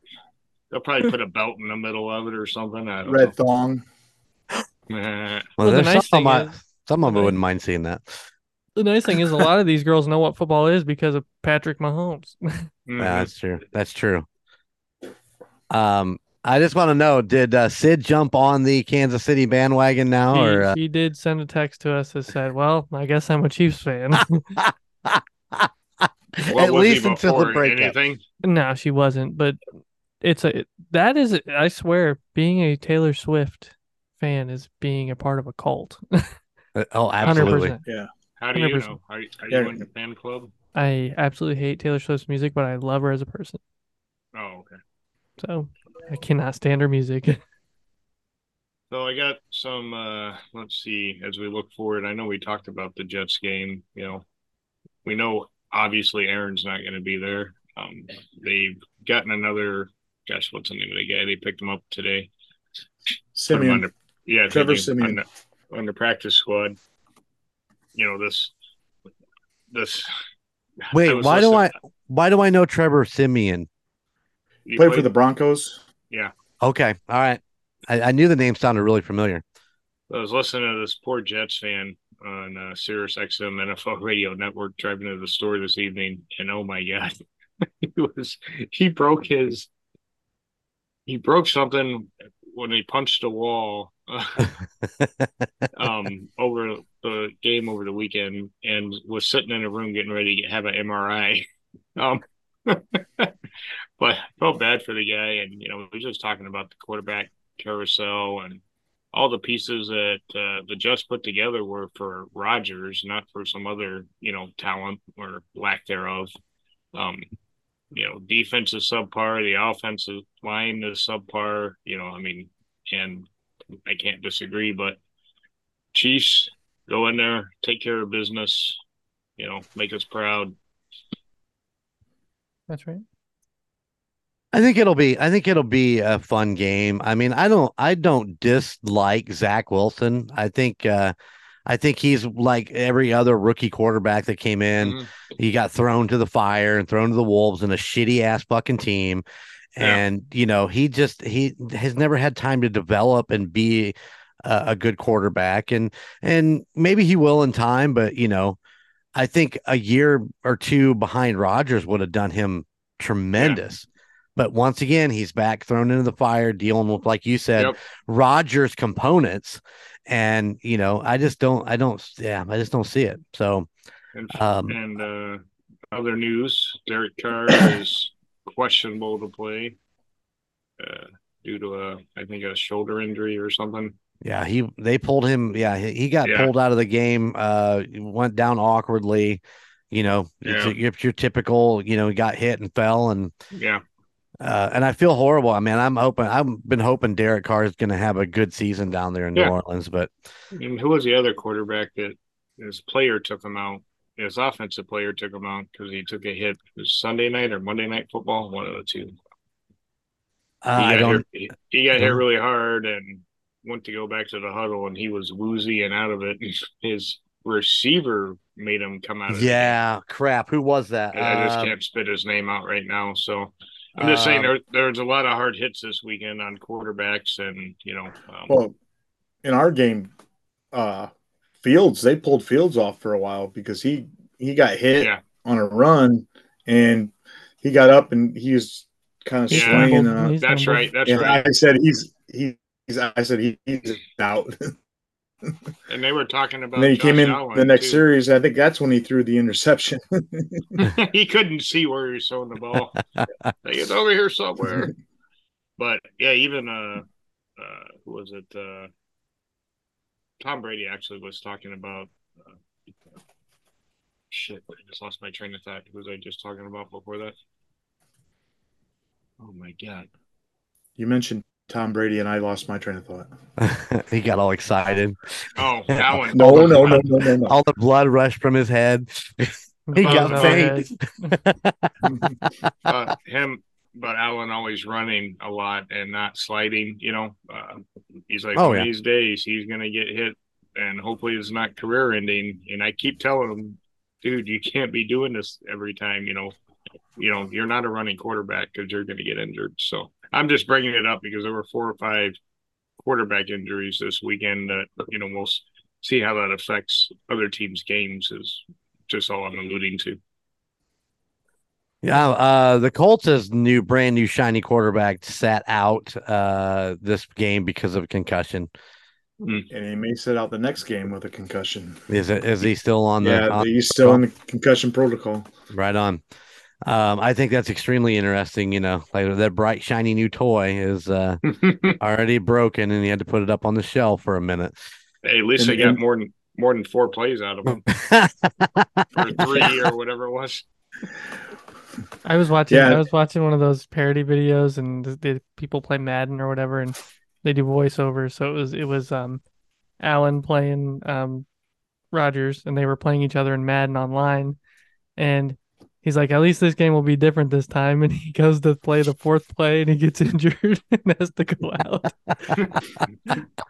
They'll probably put a belt in the middle of it or something. I don't Red thong. know. well, Well, the there's nice some, thing I, is- some of them wouldn't mind seeing that. The nice thing is a lot of these girls know what football is because of Patrick Mahomes. Yeah, Mhm. that's true. That's true. Um, I just want to know: Did uh, Sid jump on the Kansas City bandwagon now, She, or uh, she did send a text to us that said, "Well, I guess I'm a Chiefs fan." What at least until the before? breakup? Anything? no, she wasn't. But it's a that is I swear being a Taylor Swift fan is being a part of a cult. Uh, Oh, Hundred absolutely. percent. How do you 100%. know? Are, are Yeah. you in the fan club? I absolutely hate Taylor Swift's music, but I love her as a person. Oh, okay. So I cannot stand her music. So I got some. uh Let's see. As we look forward, I know we talked about the Jets game. You know, we know obviously Aaron's not going to be there. Um, they've gotten another. Gosh, what's the name of the guy? They picked him up today. Put him Siemian. on the- yeah, Trevor thank you. Siemian. on the, on the practice squad. You know this. This. Wait, was why do I? Why do I know Trevor Siemian? he Played for the Broncos. Okay, all right. I, I knew the name sounded really familiar. I was listening to this poor Jets fan on uh, Sirius XM NFL Radio Network driving to the store this evening, and oh my god, he was he broke his he broke something when he punched a wall um over the game over the weekend and was sitting in a room getting ready to have an MRI. Um, but I felt bad for the guy, and you know, we were just talking about the quarterback carousel and all the pieces that uh, the Jets put together were for Rodgers, not for some other you know talent or lack thereof. Um, you know, defense is subpar, the offensive line is subpar. You know, I mean, and I can't disagree, but Chiefs go in there, take care of business, you know, make us proud. That's right. I think it'll be I think it'll be a fun game. I mean, I don't I don't dislike Zach Wilson. I think uh I think he's like every other rookie quarterback that came in. Mhm. He got thrown to the fire and thrown to the wolves in a shitty ass fucking team. Yeah. And you know, he just he has never had time to develop and be a, a good quarterback. And and maybe he will in time, but you know, I think a year or two behind Rodgers would have done him tremendous. But once again, he's back thrown into the fire, dealing with, like you said, Yep. Rodgers components. And you know, I just don't, I don't, yeah, I just don't see it. So, And, um, and uh, other news: Derek Carr is questionable to play uh, due to a, I think, a shoulder injury or something. Yeah, he they pulled him. Yeah, he, he got Yeah. pulled out of the game. Uh, went down awkwardly. You know, it's, Yeah. your, your typical. You know, he got hit and fell, and Yeah, uh, and I feel horrible. I mean, I'm hoping. I've been hoping Derek Carr is going to have a good season down there in Yeah. New Orleans, but and who was the other quarterback that his player took him out? His offensive player took him out because he took a hit. It was Sunday night or Monday night football, one of the two. uh, he I got don't. hit, he, got hit really hard and went to go back to the huddle and he was woozy and out of it. His receiver made him come out of the. Yeah, crap. Who was that? I I just Um, can't spit his name out right now. So I'm just saying Um, there, there's a lot of hard hits this weekend on quarterbacks and you know um, Well, in our game, uh, Fields they pulled Fields off for a while because he he got hit Yeah. on a run and he got up and he was kind of He's Yeah. swaying. Uh, that's right. That's and right. I said he's he. He's, I said he, he's out. And they were talking about and then he came in Allen, the next too. series. I think that's when he threw the interception. he couldn't see where he was throwing the ball. like it's over here somewhere. But yeah, even uh, uh, who was it? Uh, Tom Brady actually was talking about. Uh, shit, I just lost my train of thought. Who was I just talking about before that? Oh my god! you mentioned Tom Brady, and I lost my train of thought. he got all excited. Oh, that one. No, no, no, no, no, no. All the blood rushed from his head. He got Oh, faint. uh, him, but Allen always running a lot and not sliding. You know, uh, he's like Oh, one yeah. these days he's gonna get hit, and hopefully it's not career ending. And I keep telling him, dude, you can't be doing this every time. You know, you know, you're not a running quarterback because you're gonna get injured. So I'm just bringing it up because there were four or five quarterback injuries this weekend that you know we'll see how that affects other teams' games. Is just all I'm alluding to. Yeah, uh, the Colts' new, brand new, shiny quarterback sat out uh, this game because of a concussion. and he may sit out the next game with a concussion. Is it? Is he still on the? yeah, on- he's still in the concussion protocol. right on. Um, I think that's extremely interesting. You know, like that bright, shiny new toy is uh, already broken, and he had to put it up on the shelf for a minute. Hey, at least And- they got and- more than more than four plays out of him, or three, or whatever it was. I was watching. Yeah. I was watching one of those parody videos, and the, the people play Madden or whatever, and they do voiceovers. So it was it was um, Allen playing um, Rodgers, and they were playing each other in Madden online, and he's like, "At least this game will be different this time." And he goes to play the fourth play, and he gets injured and has to go out.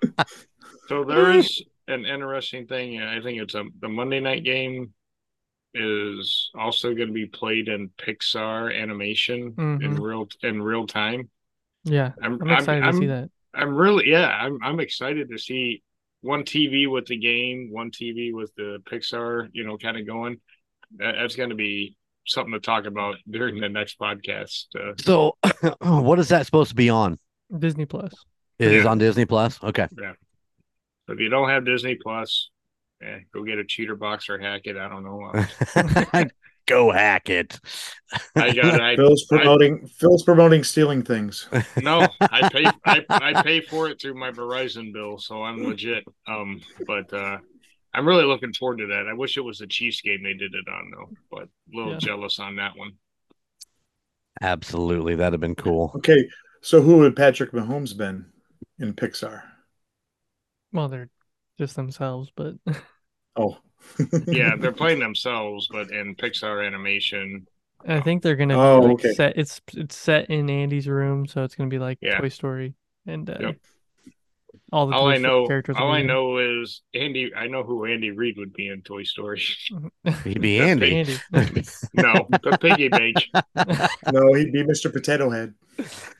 So there is an interesting thing. I think it's a the Monday night game is also going to be played in Pixar animation in Mhm. real in real time. Yeah, I'm I'm excited to see that. I'm really yeah, I'm I'm excited to see one TV with the game, one TV with the Pixar, you know, kind of going. That, that's going to be something to talk about during the next podcast. Uh, So, what is that supposed to be on? Disney Plus. It is Yeah. on Disney Plus. Okay. if you don't have Disney Plus, eh, go get a cheater box or hack it. I don't know. Go hack it. I got I, Phil's I promoting. Phil's promoting stealing things. no, I pay I, I pay for it through my Verizon bill, so I'm legit. Um, but uh, I'm really looking forward to that. I wish it was the Chiefs game they did it on though, but a little Yeah. jealous on that one. Absolutely, that'd have been cool. Okay, so who would Patrick Mahomes been in Pixar? Well, they're just themselves, but Oh, Yeah, they're playing themselves, but in Pixar animation, I think they're gonna Oh, be like okay. set. It's it's set in Andy's room, so it's gonna be like Yeah. Toy Story and uh, Yep. All the all I know, characters. all I in. know is Andy. I know who Andy Reid would be in Toy Story. He'd be Andy. Andy. No, the piggy bank. no, he'd be Mr. Potato Head.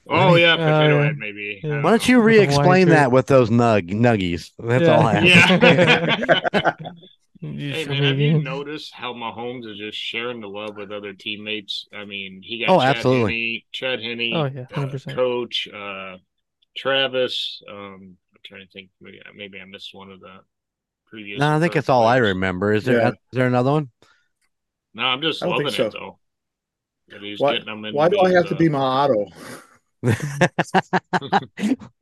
Oh yeah, potato yeah. head maybe. Yeah. Why don't you With a Hawaiian re-explain that with those nug nuggies? That's Yeah. all I have. Yeah. You Hey show man, have you noticed how Mahomes is just sharing the love with other teammates? I mean, he got Oh, Chad absolutely. Henne, Chad Henne, Oh yeah, uh, hundred percent. Coach, uh, Travis. Um, I'm trying to think. Maybe, maybe I missed one of the previous. No, I think it's all I remember. Is there Yeah. is there another one? No, I'm just I don't loving think it though. Why- getting them in Why do I these, have to uh, be my auto?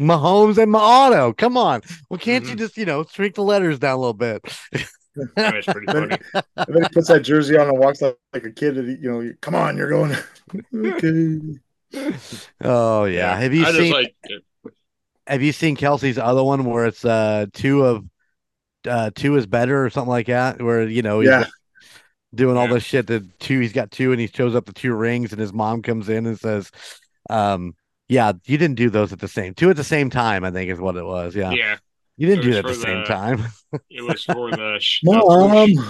Mahomes and my auto. Come on. Well, can't you Mhm. just, you know, shrink the letters down a little bit? That's pretty funny. And then he puts that jersey on and walks like, like a kid. And he, you know, come on, you're going. okay. Oh yeah. Have you I seen just like have you seen Kelce's other one where it's uh two of uh two is better or something like that? Where, you know, he's Yeah. doing all this shit that two he's got two and he shows up the two rings and his mom comes in and says, um, yeah, you didn't do those at the same two at the same time, I think is what it was. Yeah. yeah, You didn't do that at the for same time. it was for the, sh- the Mom. flu, sh-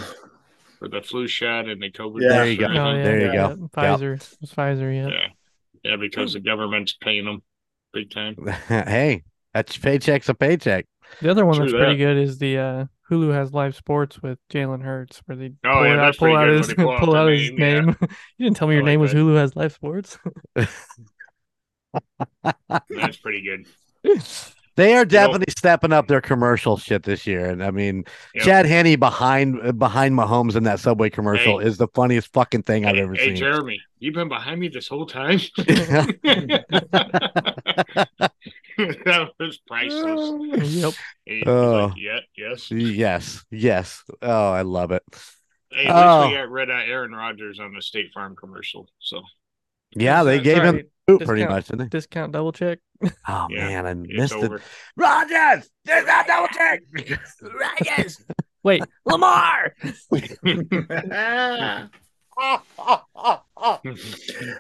for the flu shot and the COVID. Yeah. There you go. Oh, yeah, There you yeah, go. yeah. Pfizer. It was Pfizer. Yeah. Yeah, yeah, because the government's paying them big time. hey, that's paycheck's a paycheck. The other one True that's pretty good is the uh, Hulu has live sports with Jalen Hurts, where they Oh, pull, yeah, it out, pull out his when pull out pull out his name, yeah. you didn't tell me I your like name was that. Hulu has live sports. That's pretty good. They are definitely stepping up their commercial shit this year, and I mean, Yep. Chad Henne behind behind Mahomes in that Subway commercial Hey. is the funniest fucking thing I've Hey, ever hey, seen. Jeremy, you've been behind me this whole time. that was priceless. yep. He Oh. like, yeah, yes. yes, yes. Oh, I love it. Hey, at Oh. least we oh. got rid of Aaron Rodgers on the State Farm commercial. So Yeah, they Sorry, gave him sorry, boot pretty much, didn't they? discount double check. Oh Yeah, man, I it's missed it. over. Rodgers, there's that double check. Rodgers. Wait, Lamar.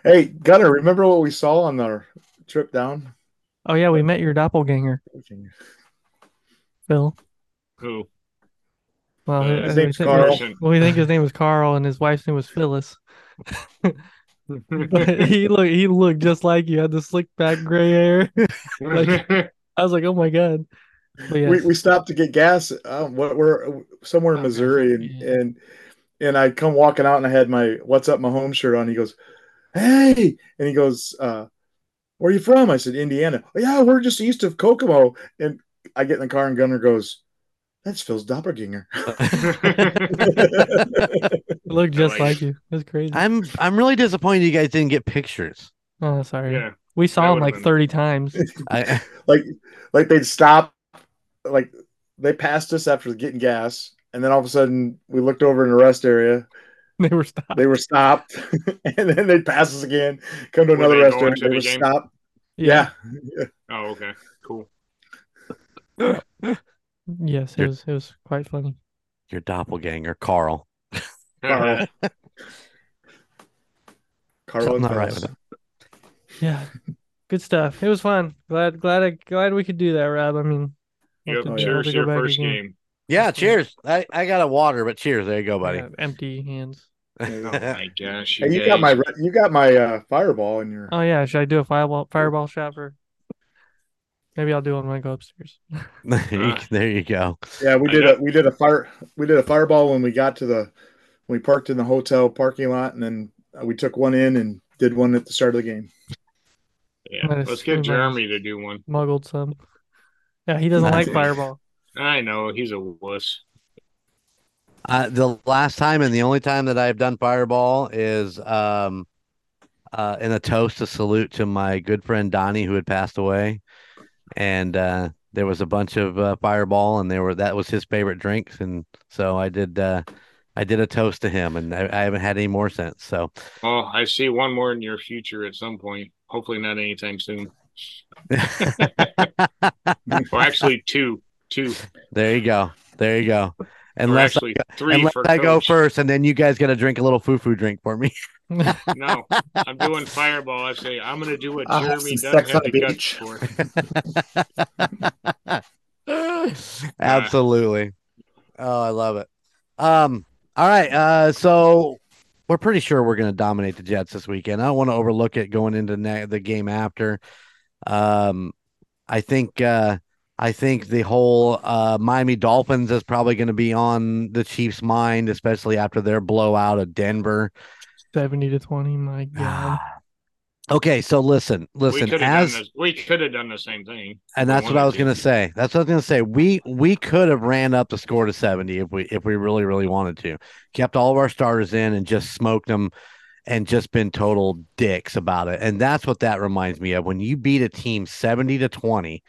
hey, Gunner, remember what we saw on our trip down? Oh yeah, we met your doppelganger, Phil. Who? Well, Uh, I- his I name's think- Carl. Well, we think his name was Carl, and his wife's name was Phyllis. But he looked he looked just like you. Had the slick back gray hair. Like- I was like, oh my god. Yes. we, we stopped to get gas. Um, what we're somewhere in Oh, Missouri, and yeah. and and I come walking out, and I had my "What's up, my home" shirt on. He goes, "Hey," and he goes, uh, "Where are you from?" I said, "Indiana." "Oh, yeah, we're just east of Kokomo. And I get in the car, and Gunner goes, "That's Phil's doppelganger." Uh, Look just like like you. That's crazy. I'm I'm really disappointed you guys didn't get pictures. oh, sorry. yeah. We saw him like been- 30 times. I like like they'd stop like they passed us after getting gas and then all of a sudden we looked over in the rest area they were stopped. they were stopped and then they'd pass us again come to Were another they rest area they the would game? stop yeah. Oh, okay. Cool. Yes, it You're- was it was quite funny. your doppelganger, Carl. Carl. Carl Something and not right Phyllis. with it. Yeah. Good stuff. It was fun. Glad glad I glad we could do that, Rob. I mean I'll Yep. have to- yeah. I'll have Cheers to to go your back first again. game. Yeah, cheers. I, I got a water, but cheers. There you go, buddy. Yeah, empty hands. Oh my gosh. Hey, you got my you got my uh, fireball in your Oh yeah, should I do a fireball fireball shot for maybe I'll do one when I go upstairs. there, you, go. yeah we did a we did a fire we did a fireball when we got to the we parked in the hotel parking lot and then uh, we took one in and did one at the start of the game Yeah. Nice. Let's get Jeremy to do one. Muggled some. Yeah, he doesn't like fireball. I know he's a wuss. Uh, the last time and the only time that I've done Fireball is um, uh, in a toast to salute to my good friend Donnie who had passed away, and uh, there was a bunch of uh, Fireball, and there were that was his favorite drinks, and so I did uh, I did a toast to him, and I, I haven't had any more since. So Oh, I see one more in your future at some point. Hopefully not anytime soon. Or actually two. Two. there you go, there you go. Unless three unless I go first, and then you guys got to drink a little foo foo drink for me. No, I'm doing fireball. I say I'm gonna do what I'll have Jeremy doesn't have the guts beach. for. Absolutely. Oh, I love it. Um, all right. Uh, so we're pretty sure we're going to dominate the Jets this weekend. I don't want to overlook it going into the game after. Um, I think uh, I think the whole uh, Miami Dolphins is probably going to be on the Chiefs' mind, especially after their blowout of Denver. 70 to 20. My God. okay, so listen, listen. could As. We could have done the same thing. and that's what I was gonna say. That's what I was gonna say. We we could have ran up the score to seventy if we if we really really wanted to. Kept all of our starters in and just smoked them, and just been total dicks about it. And that's what that reminds me of. When you beat a team seventy to twenty,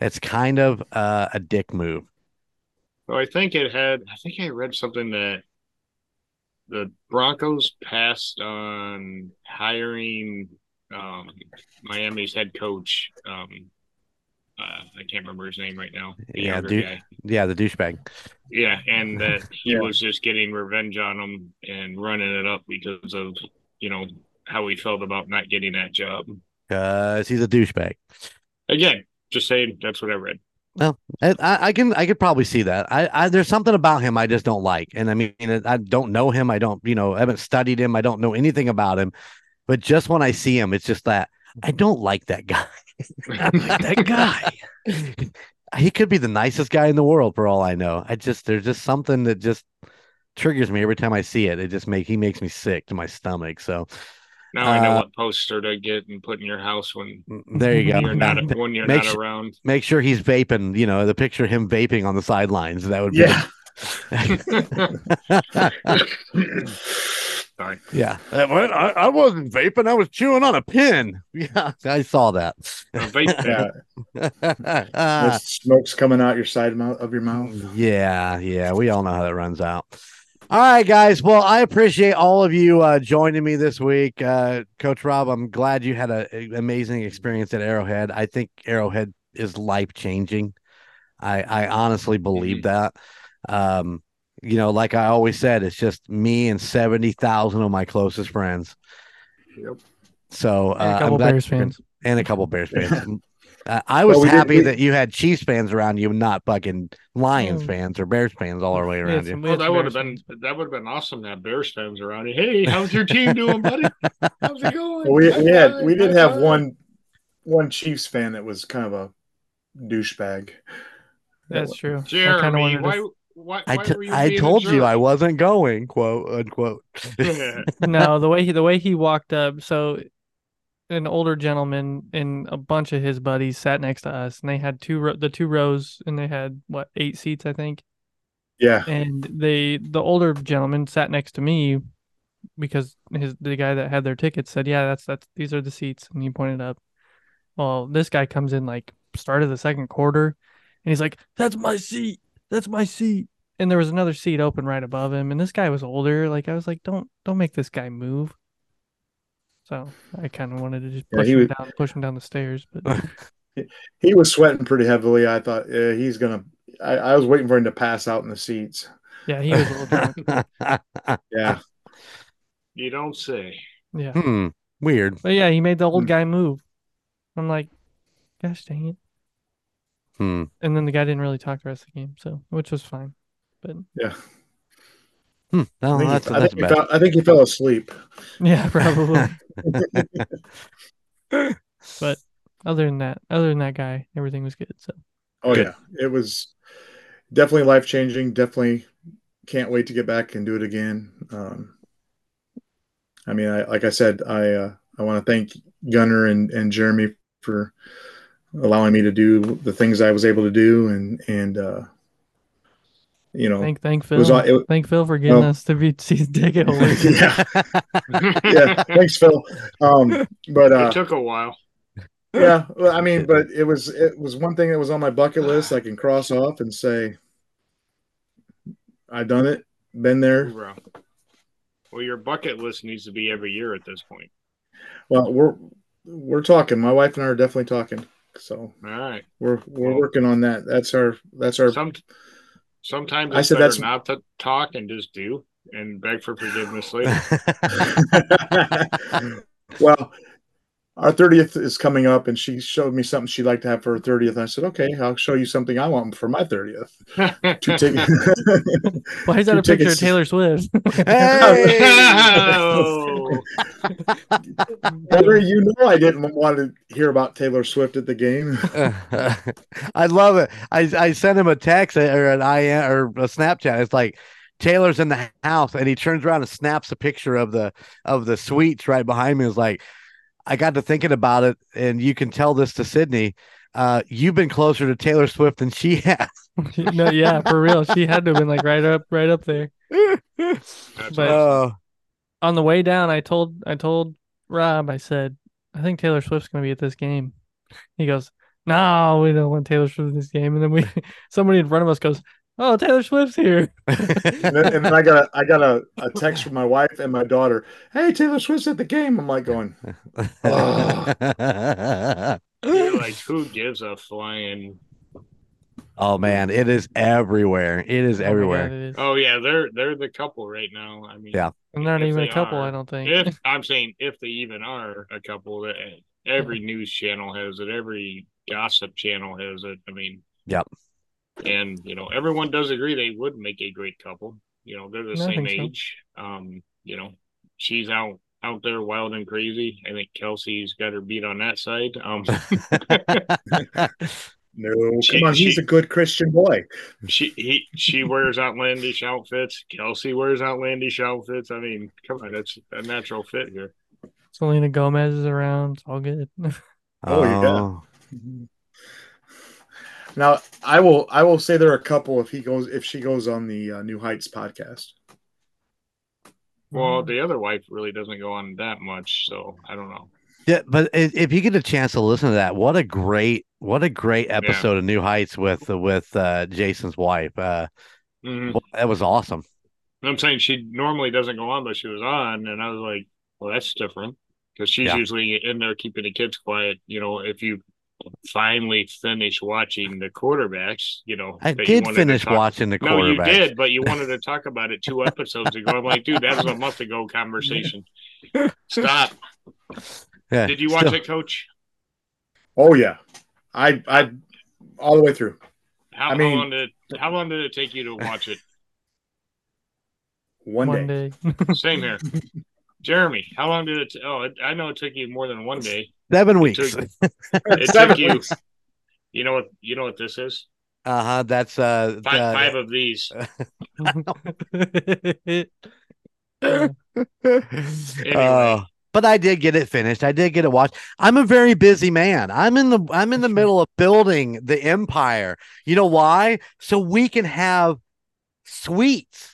it's kind of uh, a dick move. So I think it had. I think I read something that the Broncos passed on hiring um, Miami's head coach. Um, uh, I can't remember his name right now. The Yeah, younger dude. guy. Yeah, the douchebag. Yeah, and that he Yeah. was just getting revenge on him and running it up because of you know how he felt about not getting that job. Cause he's a douchebag. Again, just saying that's what I read. I, I I can I could probably see that. I, I there's something about him I just don't like, and I mean I don't know him. I don't you know I haven't studied him. I don't know anything about him. But just when I see him, it's just that I don't like that guy. That guy. he could be the nicest guy in the world for all I know. I just there's just something that just triggers me every time I see it. It just make he makes me sick to my stomach. So Now I know Uh, what poster to get and put in your house when there you go. you're not when you're Make not sure- around. Make sure he's vaping. You know the picture of him vaping on the sidelines. That would be Yeah. Sorry. Yeah. Uh, what? I, I wasn't vaping. I was chewing on a pin. Yeah, I saw that. Vape yeah. Ah, There's smoke's coming out your side mouth of your mouth. yeah, yeah. We all know how that runs out. All right, guys. Well, I appreciate all of you uh, joining me this week. Uh, Coach Rob, I'm glad you had an amazing experience at Arrowhead. I think Arrowhead is life changing. I, I honestly believe that. Um, you know, like I always said, it's just me and 70,000 of my closest friends. Yep. So And uh, a I'm couple glad Bears fans. and a couple Bears fans. Uh, I was Well, we did- happy we- that you had Chiefs fans around you, not fucking Lions Mm. fans or Bears fans all the way around some- you. Well, that would have been that would have been awesome to have Bears fans around. you. Hey, how's your team doing, buddy? How's it going? Well, we, we had we did have one one Chiefs fan that was kind of a douchebag. That's true. I kinda Jeremy, wanted to- why? Why? I, why t- were you I told you I wasn't going, quote unquote. no, the way he the way he walked up, so an older gentleman and a bunch of his buddies sat next to us, and they had two ro- the two rows, and they had what eight seats, I think. Yeah, And they the older gentleman sat next to me because his the guy that had their tickets said, "Yeah, that's that's these are the seats," and he pointed up. Well, this guy comes in like start of the second quarter, and he's like, "That's my seat. That's my seat." And there was another seat open right above him, and this guy was older. Like I was like, "Don't don't make this guy move." So I kind of wanted to just Yeah, push he him was- down, push him down the stairs, but he was sweating pretty heavily. I thought yeah, he's gonna. I, I was waiting for him to pass out in the seats. yeah, he was a little drunk. Yeah, You don't say. Yeah, hmm. Weird. but yeah, he made the old Hmm. guy move. I'm like, gosh dang it. Hmm. And then the guy didn't really talk the rest of the game, so which was fine. But yeah. Hmm. No, I think, that's he, I, think fell, I think he fell asleep. yeah, probably. but other than that, other than that guy, everything was good. So Oh Good. yeah, it was definitely life changing. Definitely can't wait to get back and do it again. Um, I mean, I, like I said, I uh, I want to thank Gunner and, and Jeremy for allowing me to do the things I was able to do, and and uh, you know, Thank thank it Phil. was it- thank Phil for getting us to be see ticket holders. yeah, yeah. Thanks, Phil. Um, but uh, it took a while. yeah, well, I mean, but it was it was one thing that was on my bucket list. I can cross off and say, I done it, been there. Hoorah. Well, your bucket list needs to be every year at this point. Well, we're we're talking. My wife and I are definitely talking. So All right. we're we're Well- working on that. That's our that's our Some sometimes I it's said better that's- not to talk and just do and beg for forgiveness later. well, our 30th is coming up, and she showed me something she'd like to have for her 30th. I said, okay, I'll show you something I want for my 30th. Two tickets. Why is that Two a picture tickets. of Taylor Swift? hey! Oh. Heather, you know I didn't want to hear about Taylor Swift at the game. I love it. I I sent him a text or an I or a Snapchat. It's like Taylor's in the house, and he turns around and snaps a picture of the of the suites right behind me. Is like, I got to thinking about it, and you can tell this to Sydney. Uh, you've been closer to Taylor Swift than she has. no, yeah, for real. She had to have been like right up, right up there. But- Oh, On the way down, I told I told Rob, I said, I think Taylor Swift's gonna be at this game. He goes, No, we don't want Taylor Swift at this game. And then we somebody in front of us goes, Oh, Taylor Swift's here. And then, and then I got a, I got a, a text from my wife and my daughter. Hey, Taylor Swift's at the game. I'm like going, You're like, who gives a flying? oh man, it is everywhere. It is Oh my God, everywhere. it is. Oh yeah, they're they're the couple right now. I mean, Yeah. I'm not if even a couple, are. I don't think. If I'm saying if they even are a couple, that eh, every news channel has it, every gossip channel has it. I mean, Yep. And you know, everyone does agree they would make a great couple. You know, they're the I same think so. age. Um, you know, she's out out there wild and crazy. I think Kelce's got her beat on that side. Um, no, She- come on, he's a good Christian boy. she he she wears outlandish outfits. Kelce wears outlandish outfits. I mean, come on, that's a natural fit here. Selena Gomez is around. It's all good. Oh, yeah. Now, I will, I will say there are a couple if he goes, if she goes on the uh, New Heights podcast. Well, the other wife really doesn't go on that much, so I don't know. Yeah, but if you get a chance to listen to that, what a great, what a great episode of New Heights with with uh, Jason's wife. Uh, Mhm. that was awesome. I'm saying she normally doesn't go on, but she was on, and I was like, well, that's different because she's Yeah. usually in there keeping the kids quiet. You know, if you finally finish watching the quarterbacks, you know, I did finish talk- watching the quarterbacks No, you did, but you wanted to talk about it two episodes ago. I'm like, dude, that was a month ago conversation. Stop. Yeah, Did you watch still- it, Coach? Oh yeah, I, I, all the way through. How, I mean- how long did it, how long did it take you to watch it? One, One day. day. Same here. Jeremy, how long did it? T- oh, it, I know it took you more than one day. Seven weeks. took- It Seven took you. weeks. You know what? You know what this is? Uh huh. That's uh. Five, uh, five of these. Uh, but I did get it finished. I did get it watched. I'm a very busy man. I'm in the I'm in the middle of building the empire. You know why? So we can have suites.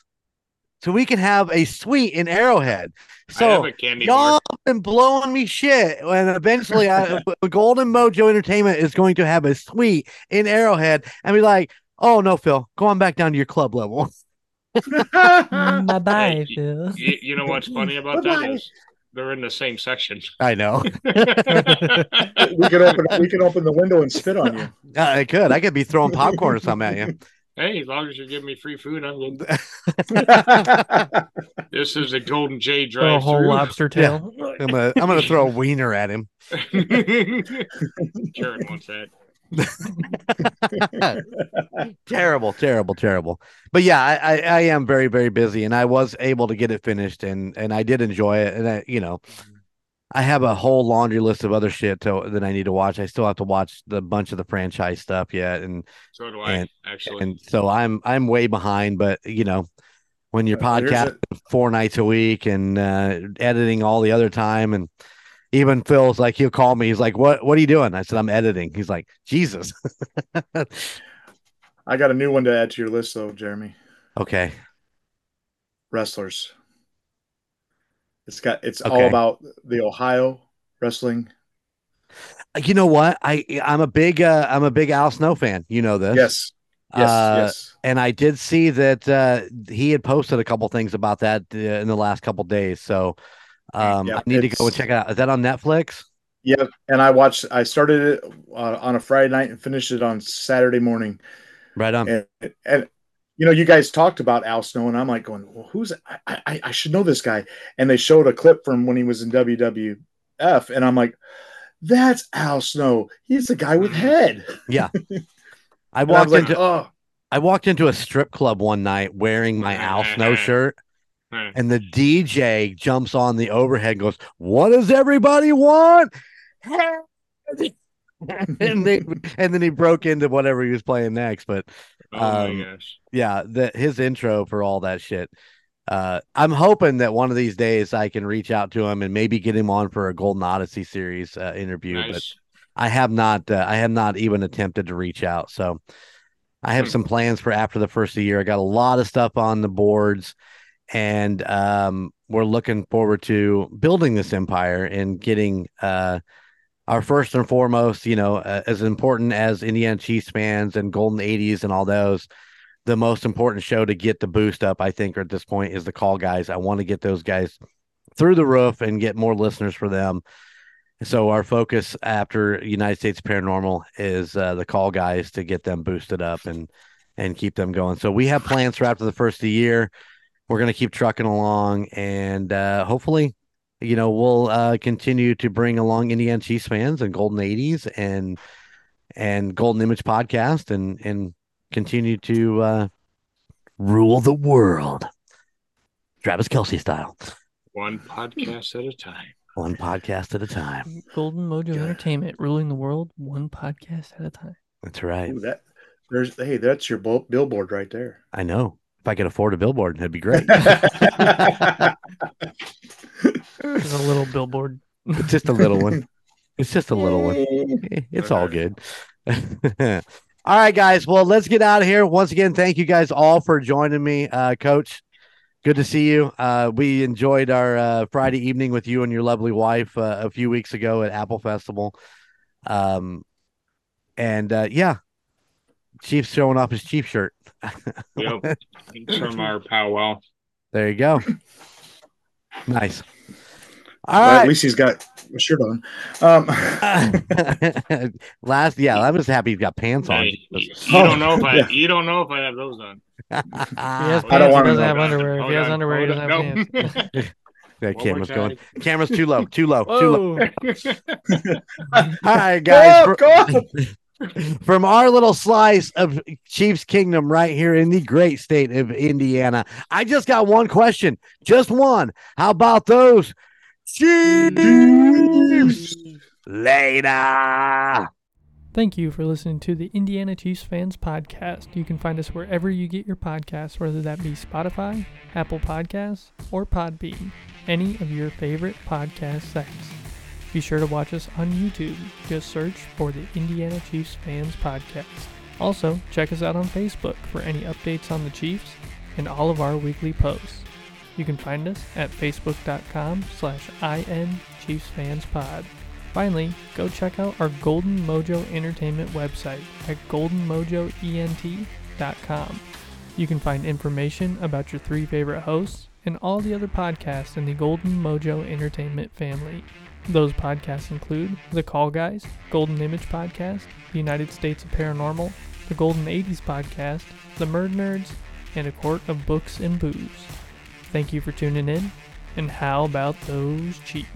So we can have a suite in Arrowhead. So y'all bar. have been blowing me shit. And eventually, I, Golden Mojo Entertainment is going to have a suite in Arrowhead and be like, "Oh no, Phil, go on back down to your club level." bye bye, Hey, Phil. You, you know what's funny about that Bye-bye. is they're in the same section. I know. we could open, we could open the window and spit on you. Uh, I could. I could be throwing popcorn or something at you. Hey, as long as you're giving me free food, I'm good. This is a Golden J Throw a whole lobster tail. I'm gonna I'm gonna throw a wiener at him. Karen wants that. terrible, terrible, terrible. But yeah, I, I I am very very busy, and I was able to get it finished, and and I did enjoy it, and I you know. I have a whole laundry list of other shit to, that I need to watch. I still have to watch the bunch of the franchise stuff yet, and So do I, And- actually. and so I'm I'm way behind. But you know, when you're Uh, here's podcast four nights a week and uh, editing all the other time, and even Phil's like he'll call me. He's like, "What What are you doing?" I said, "I'm editing." He's like, "Jesus." I got a new one to add to your list, though, Jeremy. Okay. wrestlers. It's got it's Okay. all about the Ohio wrestling. You know what? I I'm a big uh, I'm a big Al Snow fan. You know this. Yes. Yes. Uh, yes. And I did see that uh, he had posted a couple things about that uh, in the last couple days. So um, Yeah, I need to go and check it out. Is that on Netflix? Yeah, and I watched. I started it uh, on a Friday night and finished it on Saturday morning. Right on. And and you know, you guys talked about Al Snow, and I'm like going, "Well, who's? I, I I should know this guy." And they showed a clip from when he was in WWF, and I'm like, "That's Al Snow. He's the guy with head." I And I walked like, into "Oh, I walked into a strip club one night wearing my Al Snow shirt, mm-hmm. and the DJ jumps on the overhead and goes, "What does everybody want?" and they, and then he broke into whatever he was playing next. But Oh Um, my gosh. yeah, the his intro for all that shit. Uh, I'm hoping that one of these days I can reach out to him and maybe get him on for a Golden Odyssey series uh, interview. But I have not. Uh, I have not even attempted to reach out. So I have Hmm. some plans for after the first of the year. I got a lot of stuff on the boards, and um, we're looking forward to building this empire and getting uh, our first and foremost, you know, uh, as important as Indiana Chiefs fans and Golden 80s and all those. The most important show to get the boost up, I think, at this point is the call guys. I want to get those guys through the roof and get more listeners for them. So our focus after United States Paranormal is uh, the call guys to get them boosted up and and keep them going. So we have plans for after the first of the year. We're going to keep trucking along, and uh, hopefully, you know, we'll uh, continue to bring along Indiana Chiefs fans and Golden Eighties and and Golden Image podcast, and and continue to uh, rule the world, Travis Kelce style, One podcast at a time. one podcast at a time. Golden Mojo Yeah. Entertainment, ruling the world one podcast at a time. That's right. ooh, that there's hey, that's your billboard right there." I know. If I could afford a billboard, that'd be great. There's a little billboard. it's just a little one. It's just a little one. It's all good. all right, guys. Well, let's get out of here. Once again, thank you guys all for joining me, uh, Coach. Good to see you. Uh, we enjoyed our uh, Friday evening with you and your lovely wife uh, a few weeks ago at Apple Festival. Um, and uh, yeah, Chief's showing off his Chief shirt. Yep. From our powwow. There you go. nice. All Well, At least he's got a shirt on. Um, Last, yeah, I was happy he's got pants on. Hey, you, you Oh, don't know if I yeah. you don't know if I have those on. He has pants, I don't he wanna doesn't have underwear. If he has on, underwear, he doesn't on. have pants. that One camera's going. Camera's too low. Too low. Too low. Whoa. All right, go guys. up, go up. From our little slice of Chiefs Kingdom right here in the great state of Indiana, I just got one question. Just one. How about those Chiefs? Later. Thank you for listening to the Indiana Chiefs Fans Podcast. You can find us wherever you get your podcasts, whether that be Spotify, Apple Podcasts, or Podbean, any of your favorite podcast sites. Be sure to watch us on YouTube. Just search for the Indiana Chiefs Fans Podcast. Also, check us out on Facebook for any updates on the Chiefs and all of our weekly posts. You can find us at facebook.com slash inchiefsfanspod. Finally, go check out our Golden Mojo Entertainment website at goldenmojoent.com. You can find information about your three favorite hosts and all the other podcasts in the Golden Mojo Entertainment family. Those podcasts include The Call Guys, Golden Image Podcast, The United States of Paranormal, The Golden 80s Podcast, The Murd Nerds, and A Court of Books and Booze. Thank you for tuning in, and how about those Chiefs?